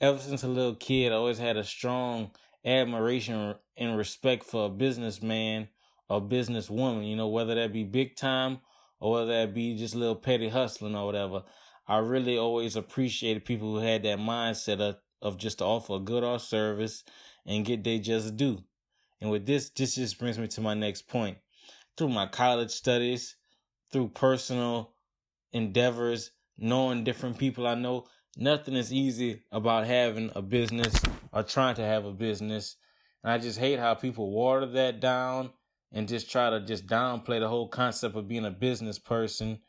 Ever since a little kid, I always had a strong admiration and respect for a businessman or businesswoman, you know, whether that be big time or whether that be just little petty hustling or whatever. I really always appreciated people who had that mindset of, of just to offer a good or service and get they just due. And with this, this just brings me to my next point. Through my college studies, through personal endeavors, knowing different people I know, nothing is easy about having a business or trying to have a business. And I just hate how people water that down and just try to just downplay the whole concept of being a business person.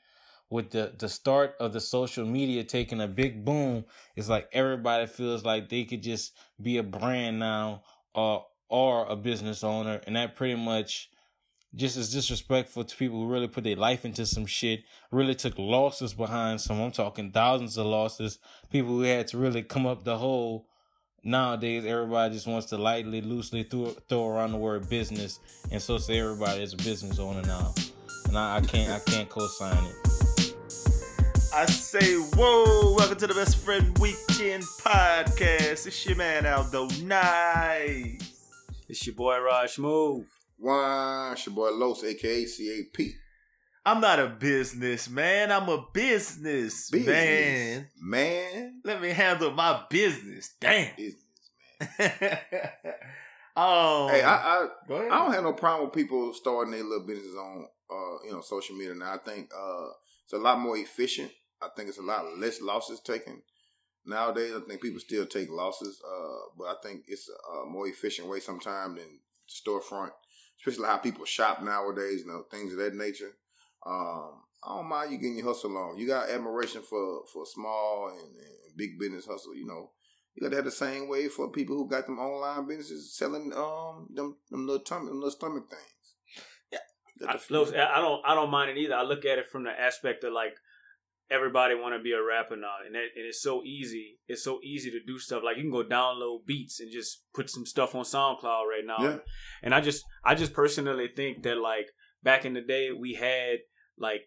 With the, the start of the social media taking a big boom, it's like everybody feels like they could just be a brand now or or a business owner, and that pretty much just as disrespectful to people who really put their life into some shit, really took losses behind some. I'm talking thousands of losses. People who had to really come up the hole. Nowadays, everybody just wants to lightly, loosely throw, throw around the word business, and so say everybody is a business owner now. And I, I can't, I can't co-sign it. I say, whoa, welcome to the Best Friend Weekend Podcast. It's your man Aldo Nice. It's your boy Raj Move. One, it's your boy Los, aka CAP. I'm not a business man, I'm a business, Business. man. Man. Let me handle my business. Damn. Business. oh, Hey, I, I ahead. I don't have no problem with people starting their little businesses on uh, you know, social media now. I think uh it's a lot more efficient. I think it's a lot less losses taken. Nowadays I think people still take losses, uh, but I think it's a more efficient way sometimes than storefront. Especially how people shop nowadays, you know, things of that nature. Um, I don't mind you getting your hustle on. You got admiration for for small and, and big business hustle. You know, you got to have the same way for people who got them online businesses selling um them them little tummy them little stomach things. Yeah. I, look, I don't I don't mind it either. I look at it from the aspect of like everybody want to be a rapper now, and that, and it's so easy. It's so easy to do stuff. Like you can go download beats and just put some stuff on SoundCloud right now. Yeah. And I just I just personally think that like back in the day we had like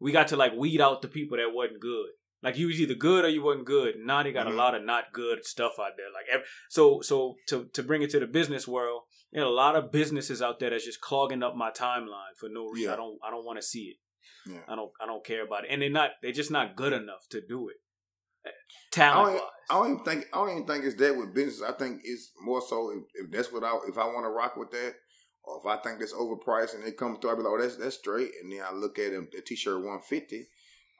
we got to like weed out the people that wasn't good. Like you was either good or you wasn't good. Now they got Mhm. a lot of not good stuff out there. Like ev- so so to to bring it to the business world, know, a lot of businesses out there that's just clogging up my timeline for no reason. Yeah. I don't I don't want to see it. Yeah. I don't I don't care about it. And they're not they're just not good enough to do it. I Talent don't, wise. I don't even think I don't even think it's that with business. I think it's more so if, if that's what I if I want to rock with that, or if I think that's overpriced and they come through, I be like, oh, that's that's straight. And then I look at them, the t-shirt one fifty.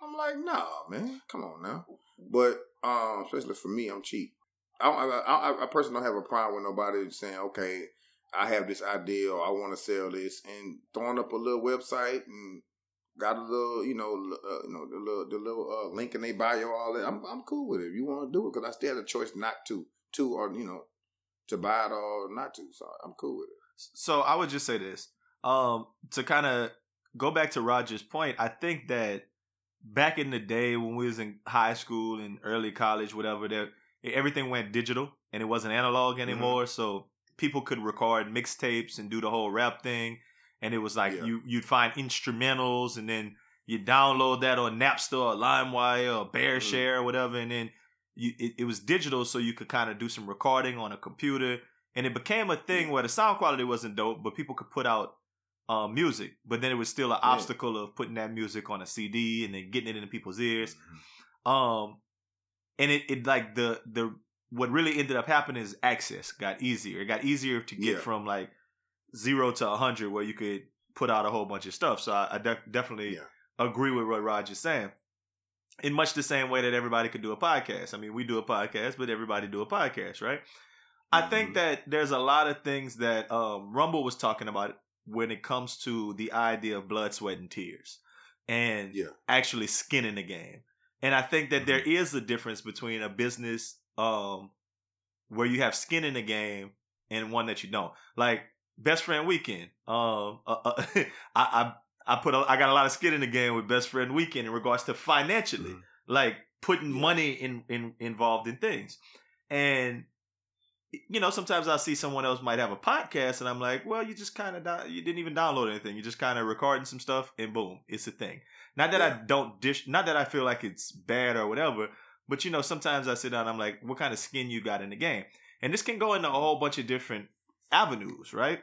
I'm like, nah, man, come on now. But um, especially for me, I'm cheap. I I, I, I personally don't have a problem with nobody saying, okay, I have this idea or I want to sell this, and throwing up a little website and got a little, you know, uh, you know, the little, the little uh, link in their bio, all that. I'm, I'm cool with it. If you want to do it, because I still have a choice not to, to or you know, to buy it all or not to. So I'm cool with it. So I would just say this. Um, to kind of go back to Roger's point, I think that back in the day when we was in high school and early college, whatever, that everything went digital and it wasn't analog anymore. So people could record mixtapes and do the whole rap thing. And it was like Yeah. you you'd find instrumentals and then you download that on Napster or LimeWire or BearShare or whatever, and then you it, it was digital, so you could kind of do some recording on a computer, and it became a thing where the sound quality wasn't dope, but people could put out uh, music, but then it was still an Yeah. obstacle of putting that music on a CD and then getting it into people's ears. Um, and it, it like the the what really ended up happening is access got easier. It got easier to get Yeah. from like zero to a hundred, where you could put out a whole bunch of stuff. So I, I def- definitely Yeah. agree with what Roger's saying. In much the same way that everybody could do a podcast. I mean, we do a podcast, but everybody do a podcast, right? I think Mhm. that there's a lot of things that um, Rumble was talking about when it comes to the idea of blood, sweat, and tears, and Yeah. actually skin in the game. And I think that there is a difference between a business um, where you have skin in the game and one that you don't. Like best friend weekend. Um, uh, uh, I, I I put a, I got a lot of skin in the game with best friend weekend in regards to financially, Mhm. like putting Yeah. money in, in involved in things, and you know sometimes I see someone else might have a podcast and I'm like, well, you just kind of you didn't even download anything, you're just kind of recording some stuff and boom, it's a thing. Not that I don't dish, not that I feel like it's bad or whatever, but you know sometimes I sit down, I'm like, what kind of skin you got in the game, and this can go into a whole bunch of different avenues, right?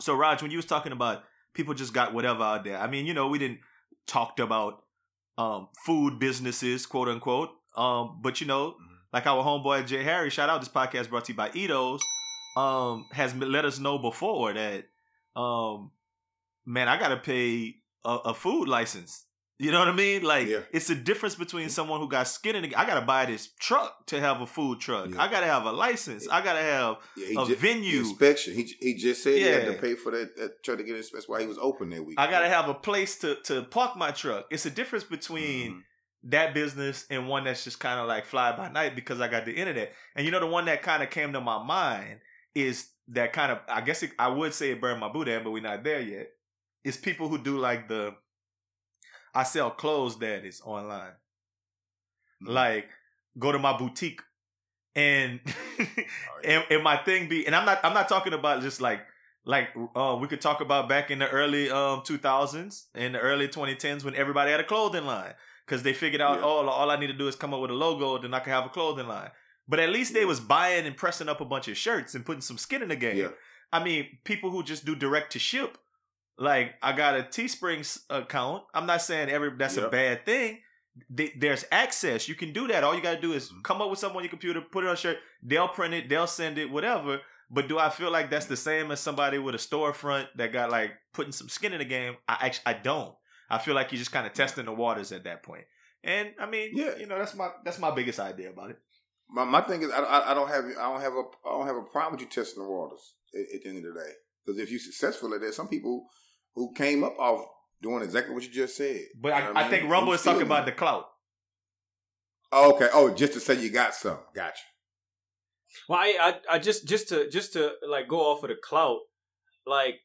So Raj, when you was talking about people just got whatever out there, I mean, you know, we didn't talked about um, food businesses, quote unquote, um, but you know, Mhm. like our homeboy Jay Harry, shout out this podcast brought to you by Edos, um, has let us know before that, um, man, I gotta pay a, a food license. You know what I mean? Like, Yeah. it's the difference between someone who got skin in the. I gotta buy this truck to have a food truck. Yeah. I gotta have a license. I gotta have Yeah, a ju- venue. inspection. He he just said he had to pay for that, that truck to get inspected while he was open that week. I gotta have a place to to park my truck. It's a difference between Mhm. that business and one that's just kind of like fly by night because I got the internet. And you know, the one that kind of came to my mind is that kind of I guess it, I would say it burned my boot in, but we're not there yet. It's people who do like the I sell clothes daddies online. Mhm. Like go to my boutique and Oh, yeah. and, and my thing be and I'm not I'm not talking about just like like uh, we could talk about back in the early um 2000s in the early 2010s when everybody had a clothing line because they figured out Yeah. oh all I need to do is come up with a logo then I can have a clothing line but at least they was buying and pressing up a bunch of shirts and putting some skin in the game Yeah. I mean people who just do direct to ship like I got a Teespring account I'm not saying every that's a bad thing there's access you can do that all you got to do is Mhm. come up with something on your computer put it on shirt they'll print it they'll send it whatever but do I feel like that's the same as somebody with a storefront that got like putting some skin in the game? I actually I don't. I feel like you're just kind of testing the waters at that point. And I mean, Yeah. you know, that's my that's my biggest idea about it. My my thing is I, I, I don't have I don't have a I don't have a problem with you testing the waters at, at the end of the day because if you're successful at that, some people who came up off doing exactly what you just said. But You I, know what I mean? think Rumble Who is talking about the clout. Oh, okay. Oh, just to say you got some. Gotcha. Well, I, I, I just, just to, just to like go off of the clout, like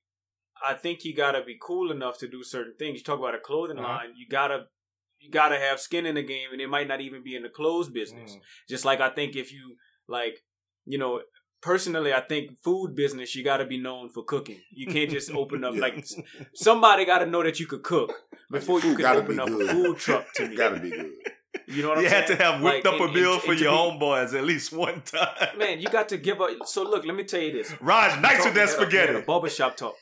I think you gotta be cool enough to do certain things. You talk about a clothing Uh-huh. line, you gotta, you gotta have skin in the game, and it might not even be in the clothes business. Mm. Just like I think if you like, you know, personally, I think food business you got to be known for cooking. You can't just open up Yeah. like somebody got to know that you could cook before you Food can open up good. a food truck to me. Gotta be good. You know what I'm You saying? had to have whipped Like, up a and- bill and- for and to your be- homeboys at least one time. Man, you got to give up. So look, let me tell you this. Raj, nice talk- with that we had a- We spaghetti. had a barbershop talk.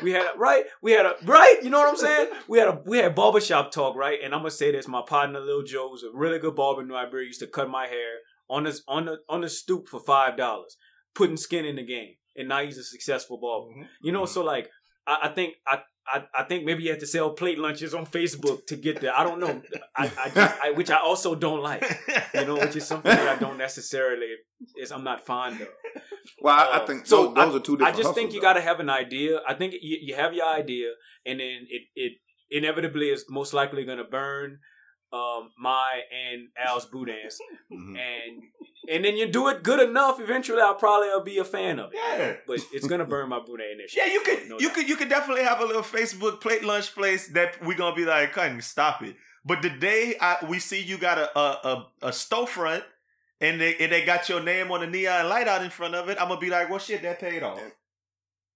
We had a, right. We had a right. You know what I'm saying? We had a we had barbershop talk right. And I'm gonna say this: my partner Lil Joe was a really good barber in New Iberia. Used to cut my hair on the on the on the stoop for five dollars, putting skin in the game. And now he's a successful barber. Mhm. You know, so like I, I think I, I I think maybe you have to sell plate lunches on Facebook to get there. I don't know. I, I, just, I which I also don't like. You know, which is something that I don't necessarily is I'm not fond of. Well, I, I Uh, think so those, those are two different. I different. just think you got to have an idea. I think you, you have your idea, and then it it inevitably is most likely going to burn um, my and Al's boudins, Mhm. and and then you do it good enough. Eventually, I'll probably be a fan of it. Yeah. But it's gonna burn my boudin initially. Yeah, you could No you doubt. could you could definitely have a little Facebook plate lunch place that we gonna be like, cutting, stop it. But the day I, we see you got a a, a, a storefront and they and they got your name on the neon light out in front of it, I'm gonna be like, well, shit, that paid off.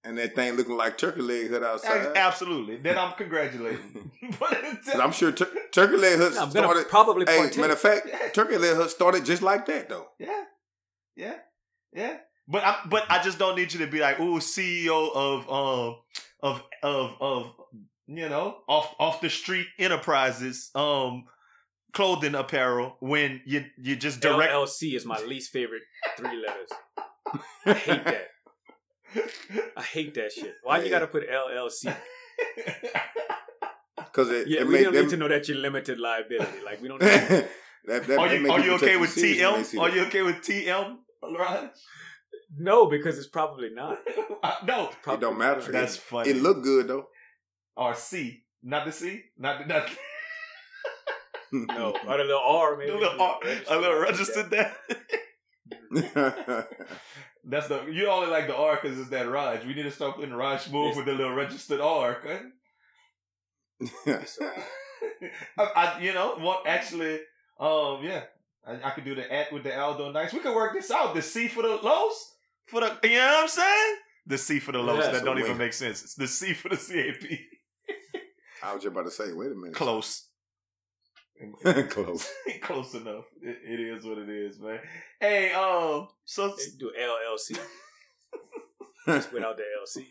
And that thing looking like turkey leg hut outside. Absolutely. Then I'm congratulating. but 'Cause I'm sure tur- turkey leg hut I'm started. probably Hey, partake. matter of fact, turkey leg hut started just like that though. Yeah, yeah, yeah. But I but I just don't need you to be like, ooh, CEO of um of of of you know off off the street enterprises um clothing apparel when you you just direct. LLC is my least favorite three letters. I hate that. I hate that shit. Why you gotta put LLC? Because it, Yeah, it we made don't them, need to know that you're limited liability. Like we don't. that, Need that, are you are you okay with serious when they TM? Are you okay with TM, Raj? no, because it's probably not. Uh, no, It Probably don't matter. that's it, funny. It look good though. or C, not the C, not the not No, or a little R maybe. a little, R- a little registered there. That's the you only like the R because it's that Raj. We need to start putting Raj Yes. with the little registered R. Okay? I, I, you know what? Actually, um, yeah, I, I could do the at with the Aldo Nice. We could work this out. The C for the Los for the. You know what I'm saying? The C for the Los. Yeah, that don't even make sense. It's the C for the CAP. I was just about to say, wait a minute. Close. Close. Close enough. It, it is what it is, man. Hey, um, so They do LLC just without the LC.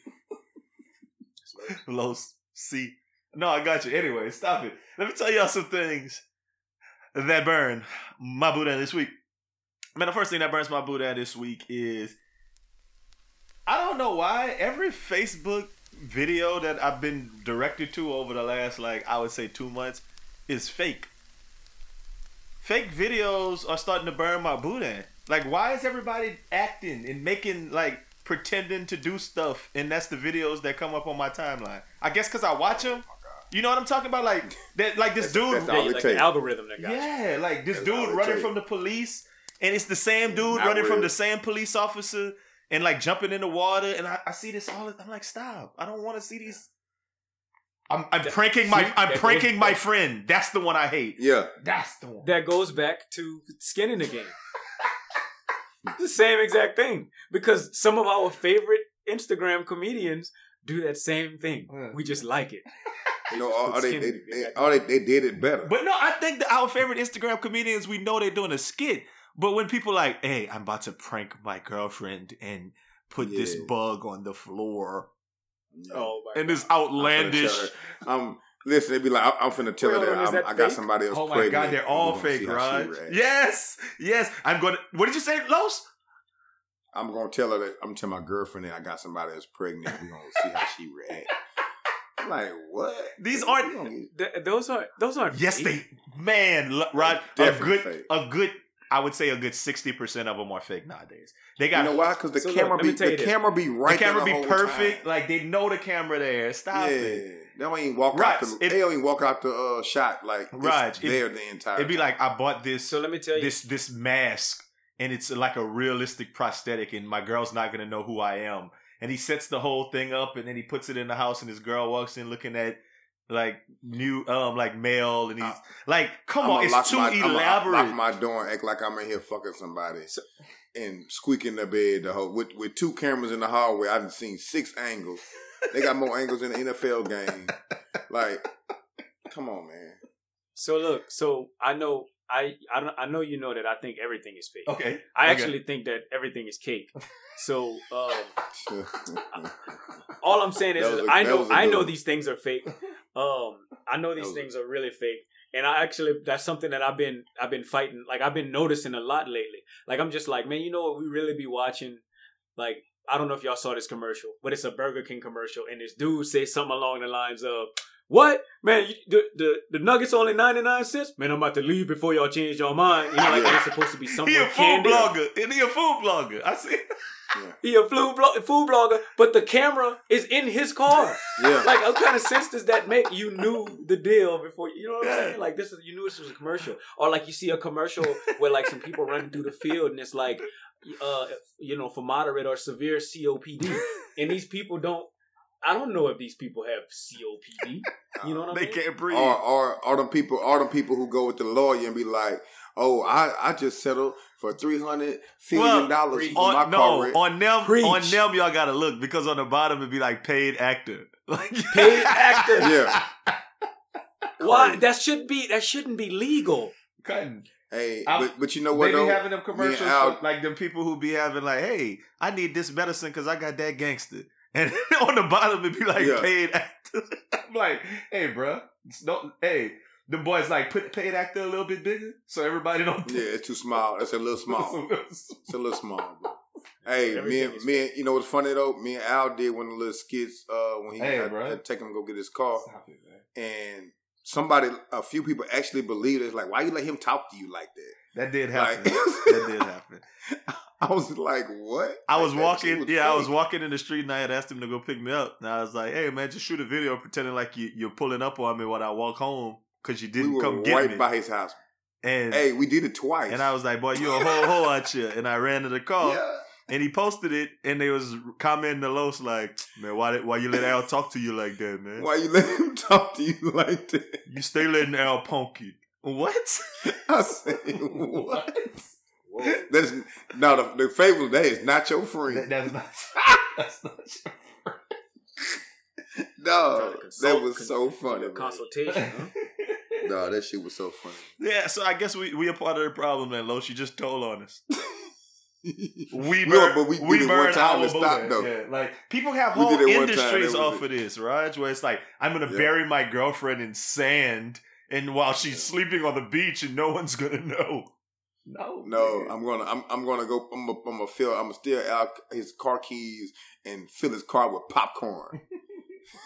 Los C. No, I got you. Anyway, stop it. Let me tell y'all some things that burn my Buddha this week. Man, the first thing that burns my Buddha this week is I don't know why every Facebook video that I've been directed to over the last like I would say two months is fake. Fake videos are starting to burn my Buddha. Like, why is everybody acting and making like pretending to do stuff, and that's the videos that come up on my timeline? I guess because I watch them. You know what I'm talking about? Like that, like this That's- dude. that's Yeah, like the algorithm that got you. Yeah, like this That's dude running from the police, and it's the same dude Not running from the same police officer, and like jumping in the water. And I, I see this all. I'm like, stop! I don't want to see these. I'm, I'm That- pranking my see, I'm pranking my back- friend. That's the one I hate. Yeah. That's the one. That goes back to skin in the game. the same exact thing. Because some of our favorite Instagram comedians do that same thing. Yeah. We just like it. You know, just all, all they, they, they, all they, they did it better. But no, I think that our favorite Instagram comedians, we know they're doing a skit. But when people like, hey, I'm about to prank my girlfriend and put this bug on the floor, Yeah. Oh my and this I'm finna outlandish. Um, listen, they be like, I'm, I'm finna tell Wait, her that, I'm, that I got somebody else Oh my pregnant. god, they're all fake, see how she Raj. react. Yes, yes. I'm going. to What did you say, Los? I'm gonna tell her that I'm telling my girlfriend that I got somebody that's pregnant. We're gonna see how she react. I'm like, what? These aren't. get- Th- those are those aren't Yes, fake. they. Man, look, Rod. A good, fake. a good. I would say a good sixty percent of them are fake nowadays. They got You know why? Because the So camera let me be the this. camera be right. the camera there be perfect. time. Like they know the camera there. Stop yeah, it. they don't even walk Right, out the. it- they don't even walk out the uh, shot like it's Right, it- there the entire. It'd be time. like I bought this. So let me tell you. this this mask and it's like a realistic prosthetic and my girl's not gonna know who I am. And he sets the whole thing up and then he puts it in the house and his girl walks in looking at like new um like mail and he's Uh, like come I'ma on it's too my, I'ma elaborate. lock my door and act like I'm in here fucking somebody and squeaking the bed the whole with with two cameras in the hallway. I've seen six angles. They got more angles in the NFL game. Like, come on, man. so look. So I know. I I don't. I know you know that I think everything is fake. okay. I okay. actually think that everything is cake. So um, all I'm saying is, is a- I know I know one. these things are fake. Um, I know these was a- things are really fake, and I actually that's something that I've been I've been fighting. Like I've been noticing a lot lately. Like I'm just like, man, you know what? We really be watching. Like I don't know if y'all saw this commercial, but it's a Burger King commercial, and this dude says something along the lines of. What man? You, the, the the nuggets only ninety nine cents. Man, I'm about to leave before y'all change your mind. You know, like Yeah. it's supposed to be something. He a food blogger. And he a food blogger. I see. he a food, blog, food blogger, but the camera is in his car. Yeah. like, what kind of sense does that make? You knew the deal before, you know what I'm saying? Like, this is you knew this was a commercial, or like you see a commercial where like some people running through the field, and it's like, uh, you know, for moderate or severe COPD, and these people don't. I don't know if these people have COPD. You know what I They mean? They can't breathe. Or or or them people or them people who go with the lawyer and be like, oh, I, I just settled for three hundred Well, million dollars for my on, car no, on them, Preach. on them, y'all gotta look because on the bottom it'd be like paid actor, like Paid actor. Yeah. Why? That should be. That shouldn't be legal. Cutting. Hey, I'm- but but you know what? They what be though? having them commercials Al- for, like them people who be having like, "Hey, I need this medicine because I got that gangster," and on the bottom it'd be like Yeah. paid actor. I'm like, "Hey, bro, don't hey." The boys like put paid actor a little bit bigger so everybody don't. Yeah, it's too small. It's a little small. It's a little small, bro. Hey, me and me and you know what's funny though? Me and Al did one of the little skits uh when he Hey, had, had taken him to go get his car. It. And somebody a few people actually believed it. It's like, why you let him talk to you like that? That did Like- happen. that did happen. I was like, what? I was Like, walking, yeah, I was walking in the street and I had asked him to go pick me up. And I was like, hey, man, just shoot a video pretending like you, you're pulling up on me while I walk home because you didn't were come get right me. by his house. and Hey, we did it twice. and I was like, "Boy, you a whole hoe out here." And I ran to the car, yeah. and he posted it, and they was commenting the Los like, "Man, why did, why you let Al talk to you like that, man? Why you let him talk to you like that? You stay letting Al punk you." What? I said, what? That's no the, the favorite day is not your friend. that's not. That's not. No, Trying to that consult- was so funny. man. Consultation. Huh? No, that shit was so funny. Yeah, so I guess we we a part of the problem then, Lo. She just told on us. We No, burn, but we we did it burn one time our and stopped, boat. though. Yeah, like people have whole did time, industries off it. of this, Raj. Where it's like I'm gonna Yeah. bury my girlfriend in sand, and while she's sleeping on the beach, and no one's gonna know. No, No, man. I'm gonna I'm I'm gonna go I'm gonna, I'm gonna fill I'm gonna steal out his car keys and fill his car with popcorn.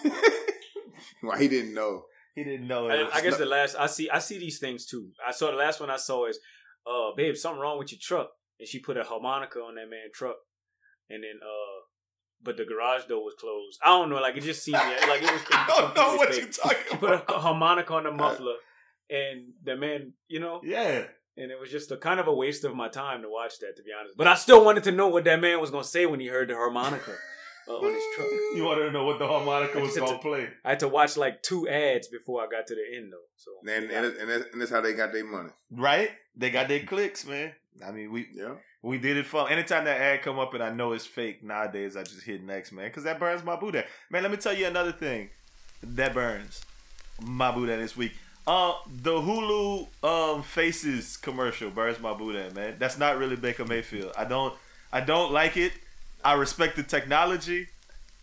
well, he didn't know. he didn't know. It I, I guess the last I see I see these things too. I saw the last one I saw is, uh, babe, something wrong with your truck, and she put a harmonica on that man's truck, and then uh, but the garage door was closed. I don't know, like it just seemed like it was. I don't know what fake. you're talking She put a harmonica on the muffler, and the man, you know, yeah, and it was just a kind of a waste of my time to watch that, to be honest. But I still wanted to know what that man was gonna say when he heard the harmonica uh, on his truck. you wanted to know what the harmonica was just gonna to- play. I had to watch like two ads before I got to the end, though. So And and, and, that's, and that's how they got their money. Right? They got their clicks, man. I mean, we Yeah. we did it for anytime that ad come up and I know it's fake. Nowadays, I just hit next, man, because that burns my Buddha. Man, let me tell you another thing that burns my Buddha this week. Uh, the Hulu um Faces commercial burns my Buddha, man. That's not really Baker Mayfield. I don't I don't like it. I respect the technology,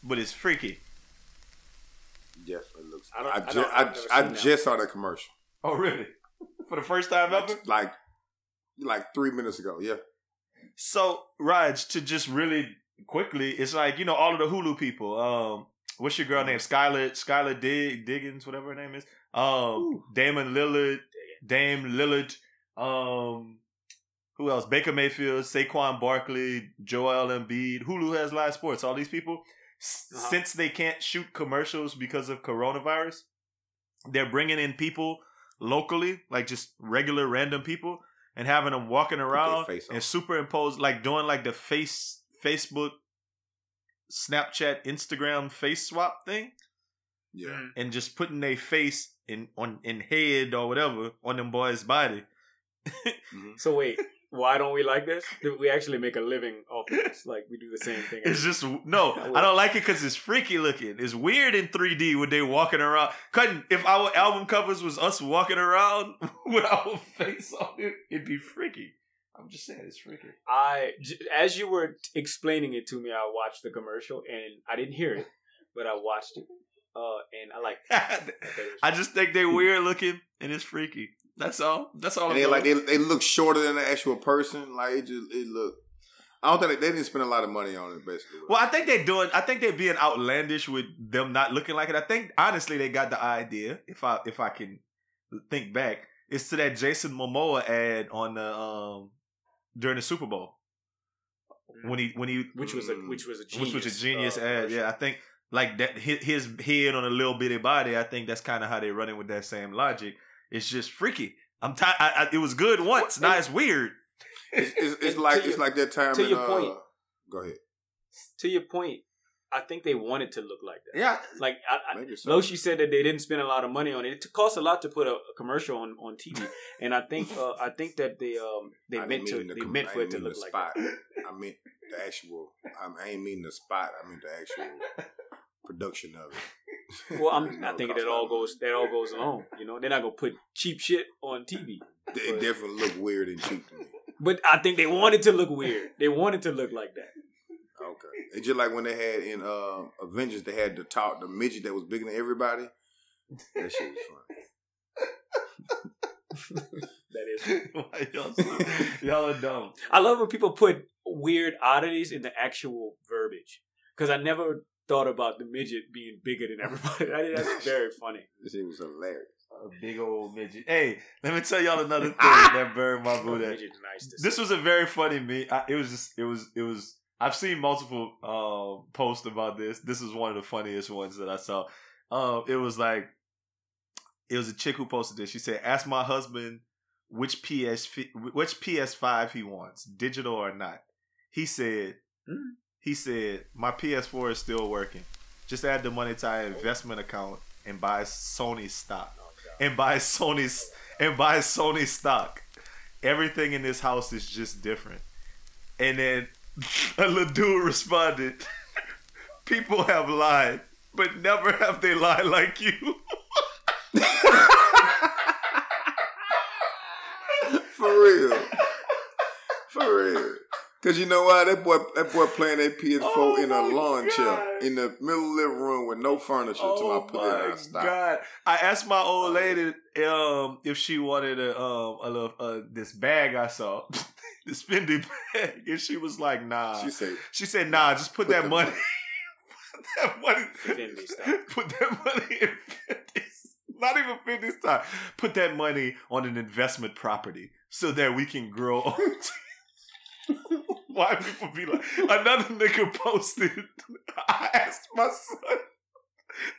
but it's freaky. Definitely looks. I don't- I, I ju- don't- I, I've I just saw that commercial Oh, really? For the first time ever? like, like like three minutes ago. Yeah. So, Raj, to just really quickly, it's like, you know, all of the Hulu people. Um, what's your girl name? Skylar Skylar Dig Diggins, whatever her name is. Um Damon Lillard, Dame Lillard, um who else? Baker Mayfield, Saquon Barkley, Joel Embiid. Hulu has live sports. All these people, Uh-huh. since they can't shoot commercials because of coronavirus, they're bringing in people locally, like just regular random people, and having them walking around and superimpose, like doing like the face Facebook, Snapchat, Instagram face swap thing, Yeah. Mhm. and just putting their face in on in head or whatever on them boys' body. Mm-hmm. So wait, why don't we like this? Do we actually make a living off of this? Like we do the same thing. It's just no, I don't like it because it's freaky looking. It's weird in 3D when they walking around. Couldn't if our album covers was us walking around with our face on it, it'd be freaky. I'm just saying it's freaky. I as you were explaining it to me, I watched the commercial and I didn't hear it, but I watched it. Uh, and I like. I just think they're weird looking and it's freaky. That's all. That's all. And I'm they like they, they look shorter than the actual person. Like it just it look. I don't think they, they didn't spend a lot of money on it. Basically, Well, I think they're doing. I think they're being outlandish with them not looking like it. I think honestly they got the idea. If I if I can think back, it's to that Jason Momoa ad on the um during the Super Bowl when he when he which was a which was a genius, which was a genius uh, ad. commercial. Yeah, I think like that his, his head on a little bitty body. I think that's kind of how they're running with that same logic. It's just freaky. I'm tired. I, I, it was good once. Now it's weird. it's, it's, it's like to it's your- like that time. to in, your uh, point. Go ahead. To your point, I think they wanted to look like that. Yeah, Like I, I, Maybe so. Loshi said that they didn't spend a lot of money on it. It costs a lot to put a, a commercial on, on TV, and I think uh, I think that they um they I meant to mean the they com- meant I for it to mean look the like spot. that. I meant the actual. I, I ain't mean the spot. I mean the actual production of it. Well, I'm know, I think that all goes that all goes along. You know, they're not gonna put cheap shit on TV. It definitely looked weird and cheap to me. But I think they wanted to look weird. They wanted to look like that. Okay. It's just like when they had in uh, Avengers, they had the top, the midget that was bigger than everybody. That shit was funny. That is. Why y'all, y'all are dumb. I love when people put weird oddities in the actual verbiage because I never thought about the midget being bigger than everybody. I think that's very funny. This shit was hilarious. A big old midget. Hey, let me tell y'all another thing that burned my booty. Nice to This say. was a very funny me. I, it was just. It was. It was. I've seen multiple um, posts about this. This is one of the funniest ones that I saw. Um, it was like, it was a chick who posted this. She said, "Ask my husband which PS which PS5 he wants, digital or not. He said Hmm. He said my PS4 is still working. Just add the money to our investment account and buy Sony stock. And buy Sony's and buy Sony stock. Everything in this house is just different. And then a little dude responded, People have lied, but never have they lied like you. For real. For real. Cause you know why that boy that boy playing that PS4 Oh in a my lawn chair in the middle of the living room with no furniture till I Oh put it my out god! I asked my old lady um if she wanted a um a little uh this bag I saw, this Fendi bag, and she was like, nah. She said, She said, nah, just put, Put that money. money- put that money. Fendi stock. Put that money in Fendi. Not even Fendi stock. Put that money on an investment property so that we can grow. Why people be like another nigga posted? I asked my son.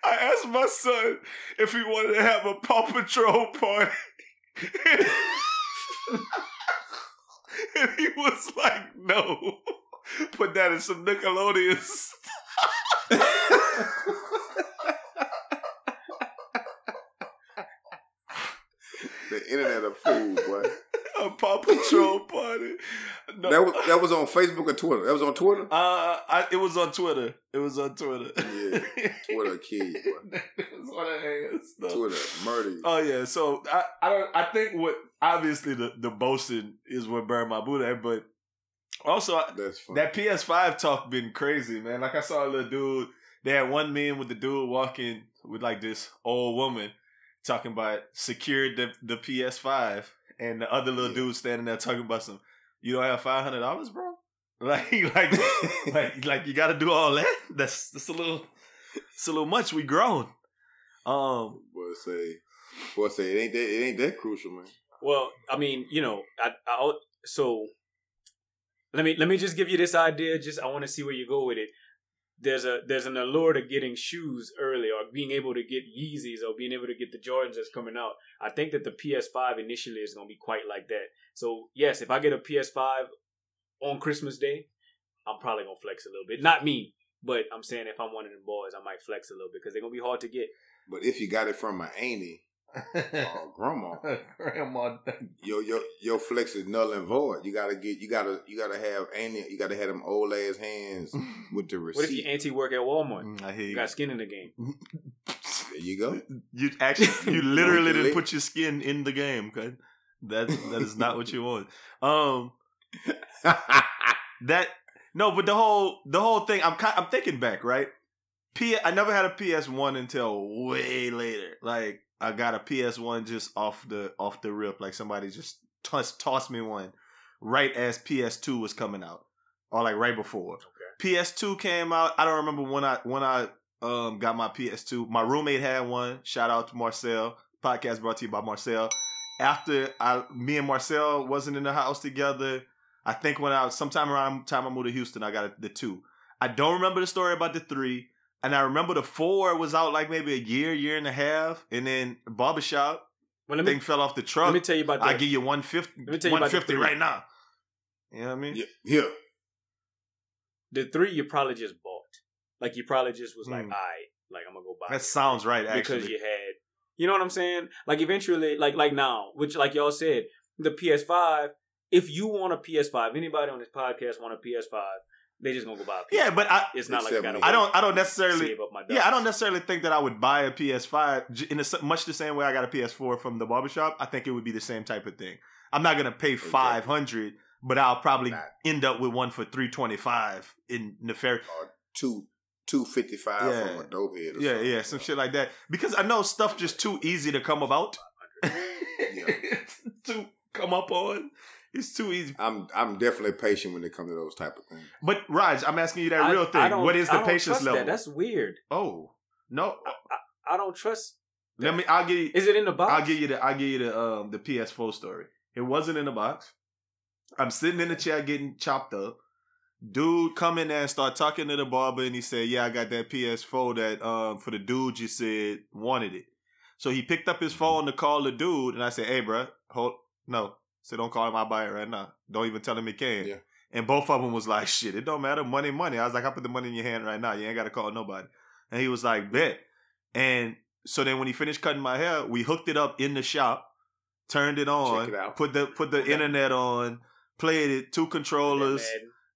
I asked my son if he wanted to have a Paw Patrol party. and he was like, no. Put that in some Nickelodeon the internet of food, boy. A Paw Patrol party. No. That was that was on Facebook or Twitter. That was on Twitter. uh, I, it was on Twitter. It was on Twitter. Yeah, Twitter kill you, boy. it was on the hands. No. Twitter murder you. Oh yeah, so I, I don't I think what obviously the the boasting is what burned my boot at, but also That's that PS5 talk been crazy, man. Like I saw a little dude. They had one man with the dude walking with like this old woman talking about secured the the PS5, and the other little Yeah. dude standing there talking about some. You don't have five hundred dollars, bro. Like like like like you got to do all that. That's that's a little it's a little much. We grown. Um. boy say, boy say it ain't that it ain't that crucial, man. Well, I mean, you know, I, I so let me let me just give you this idea. Just I want to see where you go with it. There's a there's an allure to getting shoes early, or being able to get Yeezys, or being able to get the Jordans that's coming out. I think that the PS5 initially is going to be quite like that. So yes, if I get a PS5 on Christmas Day, I'm probably gonna flex a little bit. Not me, but I'm saying if I'm one of them boys, I might flex a little bit because they're gonna be hard to get. But if you got it from my auntie or grandma, Grandma. your your your flex is null and void. You gotta get you gotta you gotta have auntie you gotta have them old ass hands with the receipt. What if receipt. your auntie work at Walmart? Mm, I hear You you. got skin in the game. there you go. You actually, you literally didn't put your skin in the game. Okay, that that is not what you want. Um, that no, but the whole the whole thing. I'm kind, I'm thinking back, right? P. I never had a PS One until way later. Like I got a PS One just off the off the rip. Like somebody just tossed tossed me one right as PS Two was coming out, or like right before. PS2 came out. I don't remember when I when I um got my PS2. My roommate had one. Shout out to Marcel. Podcast brought to you by Marcel. After I me and Marcel wasn't in the house together, I think when I sometime around time I moved to Houston, I got the two. I don't remember the story about the three. And I remember the four was out like maybe a year, year and a half, and then barbershop Well, let me thing fell off the truck. let me tell you about that. I give you one fifty, Let me tell you about the one fifty three. right now. You know what I mean? yeah, here. the three you probably just bought. Like you probably just was like, Hmm. all right, like I'm gonna go buy That it." sounds right. Actually, because you had, you know what I'm saying? Like eventually, like like now, which like y'all said, the PS5. If you want a PS5, anybody on this podcast want a PS5, they just gonna go buy a PS5. yeah, but I it's not like I gotta. I don't. I don't necessarily. save up my. Yeah, I don't necessarily think that I would buy a PS5 in a, s- much the same way I got a PS4 from the barbershop. I think it would be the same type of thing. I'm not gonna pay Exactly. 500, but I'll probably Not. end up with one for 325 in nefarious. Or two two fifty five Yeah. from a dope head. Or Yeah, something. yeah, some shit like that. Because I know stuff just too easy to come about. It's to come up on. It's too easy. I'm I'm definitely patient when it comes to those type of things. But Raj, I'm asking you that I- real thing. don't- What is I the don't patience trust level? That. That's weird. oh no. I don't trust. Let me. I'll give you. Is it in the box? I'll give you the I'll give you the um the PS4 story. It wasn't in the box. I'm sitting in the chair getting chopped up. Dude come in there and start talking to the barber and he said, Yeah, I got that PS4 that um for the dude you said wanted it. So he picked up his phone to call the dude and I said, Hey bro, hold No. So don't call him. I'll buy it right now. Don't even tell him he can. Yeah. And both of them was like, shit, it don't matter. Money, money. I was like, I put the money in your hand right now. You ain't got to call nobody. And he was like, bet. And so then when he finished cutting my hair, we hooked it up in the shop, turned it on, it put the put the Okay. internet on, played it, two controllers.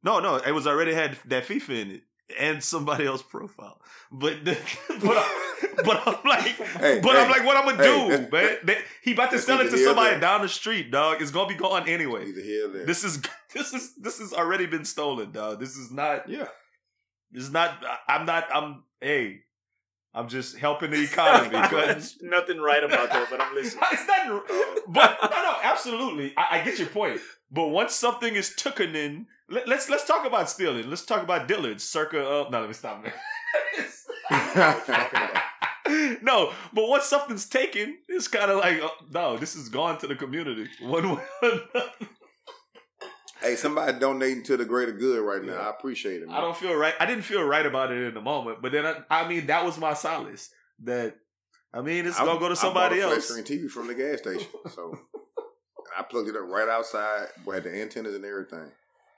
No, no, it was already had that FIFA in it and somebody else profile. But the, but, I, but I'm like, Hey, but I'm like, what I'm gonna hey, do, that's- man? They- he about to sell it to somebody there. down the street, dog. It's gonna be gone anyway. Either here or there. This is this is this has already been stolen, dog. This is not. yeah. This is not. I- I'm not. I'm. Hey, I'm just helping the economy. Cause Nothing right about that, but I'm listening. it's not. But no, no, absolutely. I, I get your point. But once something is taken in, let, let's let's talk about stealing. Let's talk about Dillard's circa. Uh, no, let me stop. There. no, but once something's taken, it's kind of like, uh, no, this is gone to the community. One way or another. hey, somebody donating to the greater good right now. Yeah. I appreciate it. Man. I don't feel right. I didn't feel right about it in the moment, but then I, I mean, that was my solace. That I mean, it's I- gonna go to I somebody bought a flat else. screen TV from the gas station. So I plugged it up right outside. We had the antennas and everything.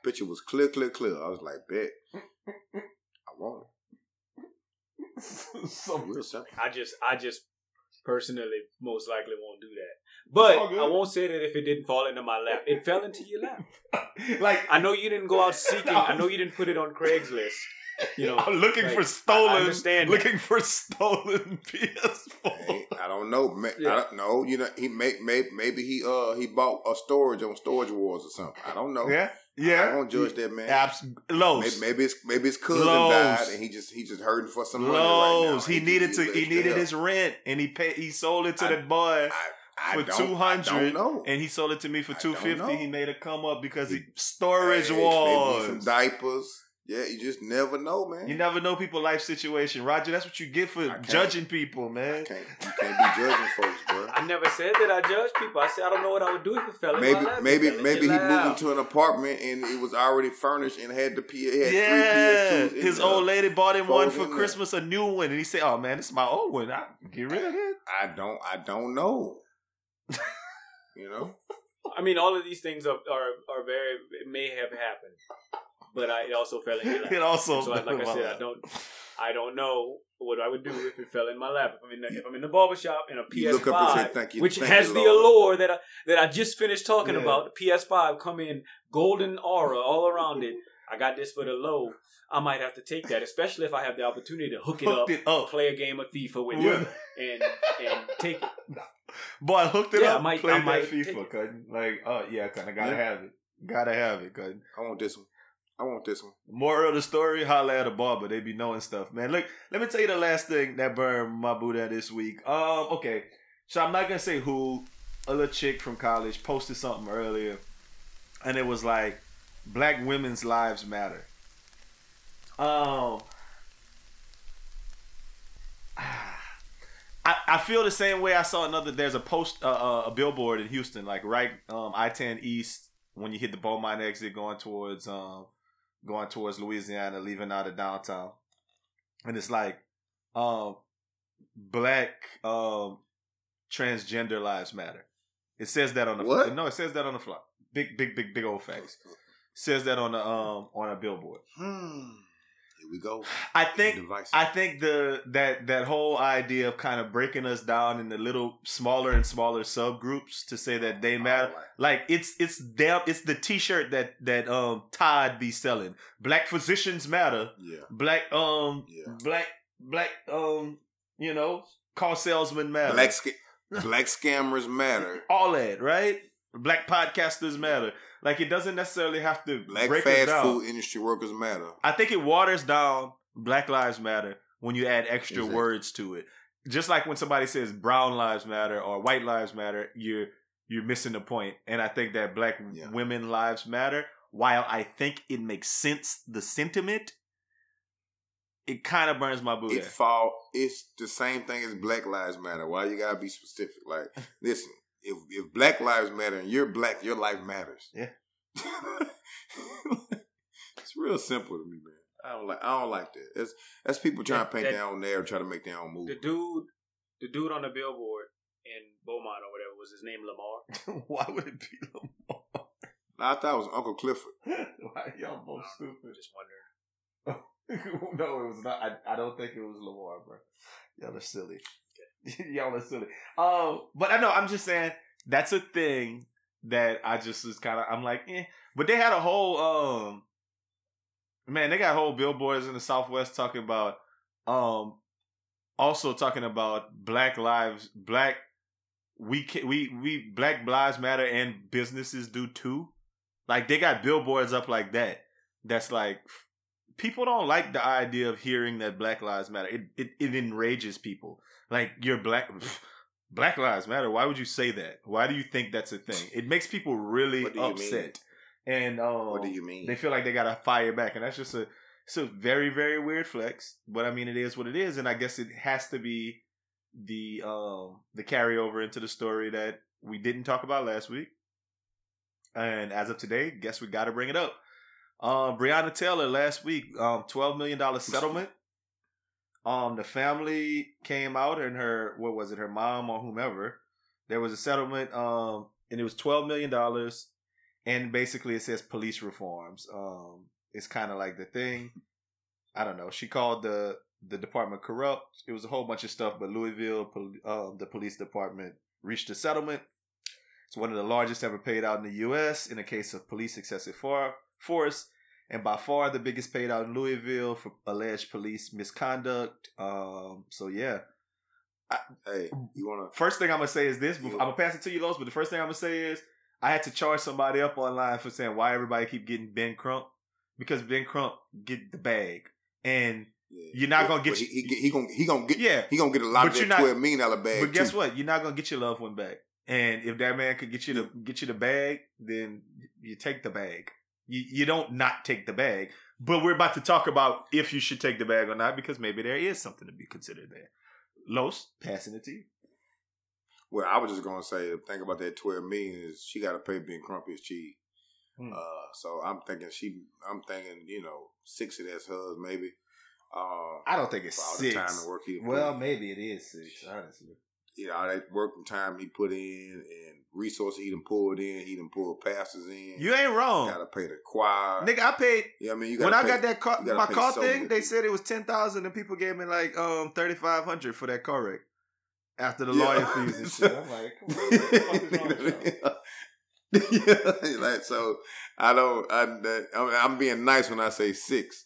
Picture was clear, clear, clear. I was like, bet. I want it. so, Real simple. I just, I just personally most likely won't do that. But. I won't say that if it didn't fall into my lap, it fell into your lap. like I know you didn't go out seeking. I know you didn't put it on Craigslist. You know, I'm looking like, for I stolen. understand that. looking for stolen PS4. Hey, I don't know. Ma- I don't know. You know, he may, may, maybe he uh he bought a storage on Storage Wars or something. I don't know. Yeah, I yeah. won't judge that man. Abs- Lowe's. Maybe, maybe his maybe his cousin Lowe's. died and he just he just hurting for some money right now. Lowe's. he needed to. He needed help. his rent, and he paid. He sold it to I- that boy. I for 200, I don't know. and he sold it to me for I two fifty. He made a come up because he He- storage Hey, maybe some diapers. Yeah, you just never know, man. You never know people' life situation, Roger. That's what you get for judging people, man. You can't, you can't be judging folks, bro. I never said that I judge people. I said I don't know what I would do if it fell in Maybe, my maybe, fell maybe he your moved into an apartment and it was already furnished and had the P. Had Yeah, three PS2s. his the- old lady bought him one for in there. Christmas, a new one, and he said, "Oh man, this is my old one. I get rid of it." I don't, I don't know. you know, I mean, all of these things are are, are very may have happened, but I, it also fell in your lap. It also, so, like I said, I don't, I don't know what I would do if it fell in my lap. If I'm in the, if I'm in the barbershop and a You look up and say, PS5, "Thank you, which thank has you, the allure that I, that I just finished talking Yeah. about, the PS5 come in golden aura all around it. I got this for the low. I might have to take that, especially if I have the opportunity to hook it up, it up. play a game of FIFA with Yeah. it, and and take it. Boy, I hooked it Yeah, up. I might- play I might that FIFA, take it. cutting. Like, oh yeah, kind of gotta Yeah. have it. Gotta have it, cutting. I want this one. I want this one. Moral of the story: Holla at a barber. They be knowing stuff, man. Look, let me tell you the last thing that burned my Buddha this week. Um, okay, so I'm not gonna say who. A little chick from college posted something earlier, and it was like, "Black women's lives matter." Um, I, I feel the same way. I saw another. There's a post, uh, uh, a billboard in Houston, like right um, I-10 East when you hit the Beaumont exit, going towards um, going towards Louisiana, leaving out of downtown, and it's like, um, black um, transgender lives matter. It says that on the What? no, it says that on the flyer. Big, big, big, big old face. Says that on the um on a billboard. Hmm. We go. I think I think the that that whole idea of kind of breaking us down into little smaller and smaller subgroups to say that they matter. Alright. Like it's it's damn it's the T-shirt that that um Todd be selling. Black physicians matter. Yeah. Black um Yeah. black black um you know car salesmen matter. Black sca- black scammers matter. all that right. Black podcasters matter. Like it doesn't necessarily have to Black break fast down. food industry workers matter. I think it waters down Black Lives Matter when you add extra Exactly. words to it. Just like when somebody says Brown Lives Matter or White Lives Matter, you're you're missing the point. And I think that Black Yeah. women lives matter. While I think it makes sense, the sentiment, it kind of burns my booty. It fall. It's the same thing as Black Lives Matter. Why you gotta be specific? Like, listen, if if Black Lives Matter and you're black, your life matters. Yeah. it's real simple to me, man. I don't like. I don't like that. That's that's people trying to paint That- their own narrative, try to make their own The movie. dude, the dude on the billboard, in Beaumont or whatever was his name Lamar. Why would it be Lamar? I thought it was Uncle Clifford. Why y'all both I'm stupid? just wondering. no, it was not. I, I don't think it was Lamar, bro. Y'all are silly. Y'all are silly. Um, but I know I'm just saying that's a thing that I just was kind of I'm like, eh. But they had a whole um, man, they got whole billboards in the Southwest talking about um, also talking about Black lives, Black we can, we we Black lives matter and businesses do too. Like they got billboards up like that. That's like people don't like the idea of hearing that Black Lives Matter. It it, it enrages people. Like you're black. Black Lives Matter. Why would you say that? Why do you think that's a thing? It makes people really What do you mean? upset, and um, what do you mean? they feel like they gotta fire back, and that's just a it's a very very weird flex. But I mean, it is what it is, and I guess it has to be the um the carryover into the story that we didn't talk about last week. And as of today, guess we got to bring it up. Um, Breonna Taylor last week, um, twelve million dollar settlement. Um, the family came out and her what was it, her mom or whomever. There was a settlement, um, and it was twelve million dollars, and basically it says police reforms. Um, it's kind of like the thing. I don't know. She called the the department corrupt. It was a whole bunch of stuff, but Louisville, um, the police department reached a settlement. It's one of the largest ever paid out in the U.S. in a case of police excessive force, and by far the biggest paid out in Louisville for alleged police misconduct. Um, so yeah, hey, you want to? first thing I'm gonna say is this. I'm gonna pass it to you, Los. But the first thing I'm gonna say is I had to charge somebody up online for saying why everybody keep getting Ben Crump because Ben Crump get the bag, and You're not gonna get He, he, he gonna he gonna get yeah. he gonna get a lot But of that not- twelve million dollar bag. But guess too. what? You're not gonna get your loved one back. And if that man could get you the get you the bag, then you take the bag. You you don't not take the bag. But we're about to talk about if you should take the bag or not because maybe there is something to be considered there. Los, passing it to you. Well, I was just gonna say think about that twelve million is she got to pay Ben Crump his cheese. Hmm. Uh, so I'm thinking she, I'm thinking you know six of that's hers maybe. Uh, I don't think it's all six. the time and work he well, maybe it is six. Honestly, you know all that work and time he put in and resources he done pulled in, he done pulled passes in. you ain't wrong, gotta pay the choir. nigga. I paid yeah, I mean you when gotta I got that car, my car so thing. They said it was ten thousand, and people gave me like um thirty five hundred for that car wreck after the Yeah. lawyer fees and shit. I'm like, what the fuck is wrong yeah, like so. I don't. I, that, I mean, I'm being nice when I say six,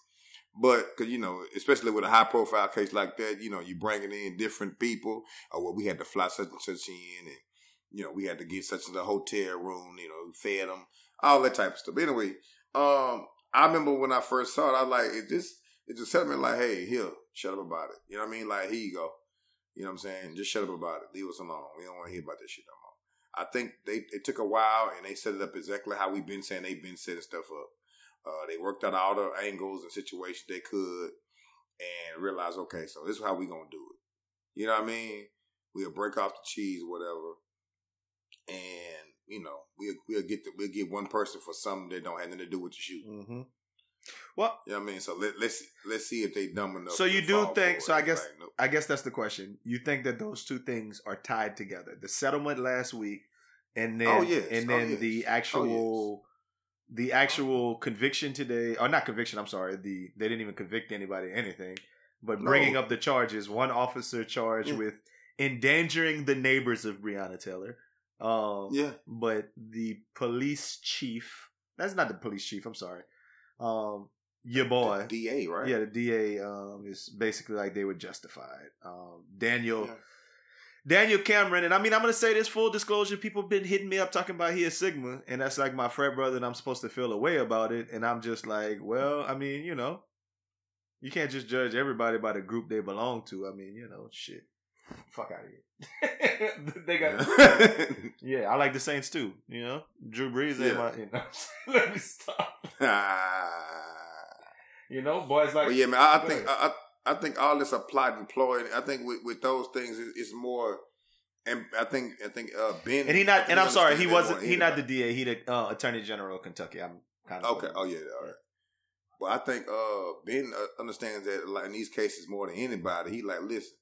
but because you know, especially with a high profile case like that, you know, you bringing in different people. Or well, we had to fly such and such in, and you know, we had to get such and a hotel room. You know, fed them, all that type of stuff. But anyway, um, I remember when I first saw it, I was like, "Is this?" It's a settlement. Like, hey, here, shut up about it. You know what I mean? Like, here you go. You know what I'm saying? Just shut up about it. Leave us alone. We don't want to hear about this shit no more. I think they it took a while and they set it up exactly how we've been saying they've been setting stuff up. Uh, they worked out all the angles and situations they could and realized, okay, so this is how we gonna do it. You know what I mean? We'll break off the cheese, or whatever, and you know we'll we'll get the, we'll get one person for something that don't have nothing to do with the shoot. Mm-hmm. Well, You know what I mean? So let, let's let's see if they dumb enough. So to you do think- so. I guess- Like, nope. I guess that's the question. You think that those two things are tied together? The settlement last week, and then Oh, yes. and Oh, then yes. the Oh, actual the actual conviction today, or not conviction? I'm sorry. The they didn't even convict anybody anything, but No. bringing up the charges. One officer charged Yeah. with endangering the neighbors of Breonna Taylor. Um, yeah, but the police chief. That's not the police chief. I'm sorry. Um, your boy. The DA, right? Yeah, the DA um, is basically like they were justified. Um, Daniel Yeah. Daniel Cameron, and I mean I'm gonna say this full disclosure. People have been hitting me up talking about he is Sigma, and that's like my frat brother, and I'm supposed to feel a way about it. And I'm just like, well, I mean, you know, you can't just judge everybody by the group they belong to. I mean, you know, shit. Fuck out of here. they got yeah. I like the Saints too. You know, Drew Brees ain't Yeah. my. You know, let me stop. You know, boys like Well, yeah, man. I, I think I, I think all this applied and ploy. I think with, with those things, it- it's more. And I think I think uh, Ben And he not, and I'm sorry, he wasn't. He not the. DA. He the uh, Attorney General of Kentucky. I'm kind of Okay. Oh yeah. All right. Well, I think uh, Ben uh, understands that like in these cases more than anybody. He like, listen,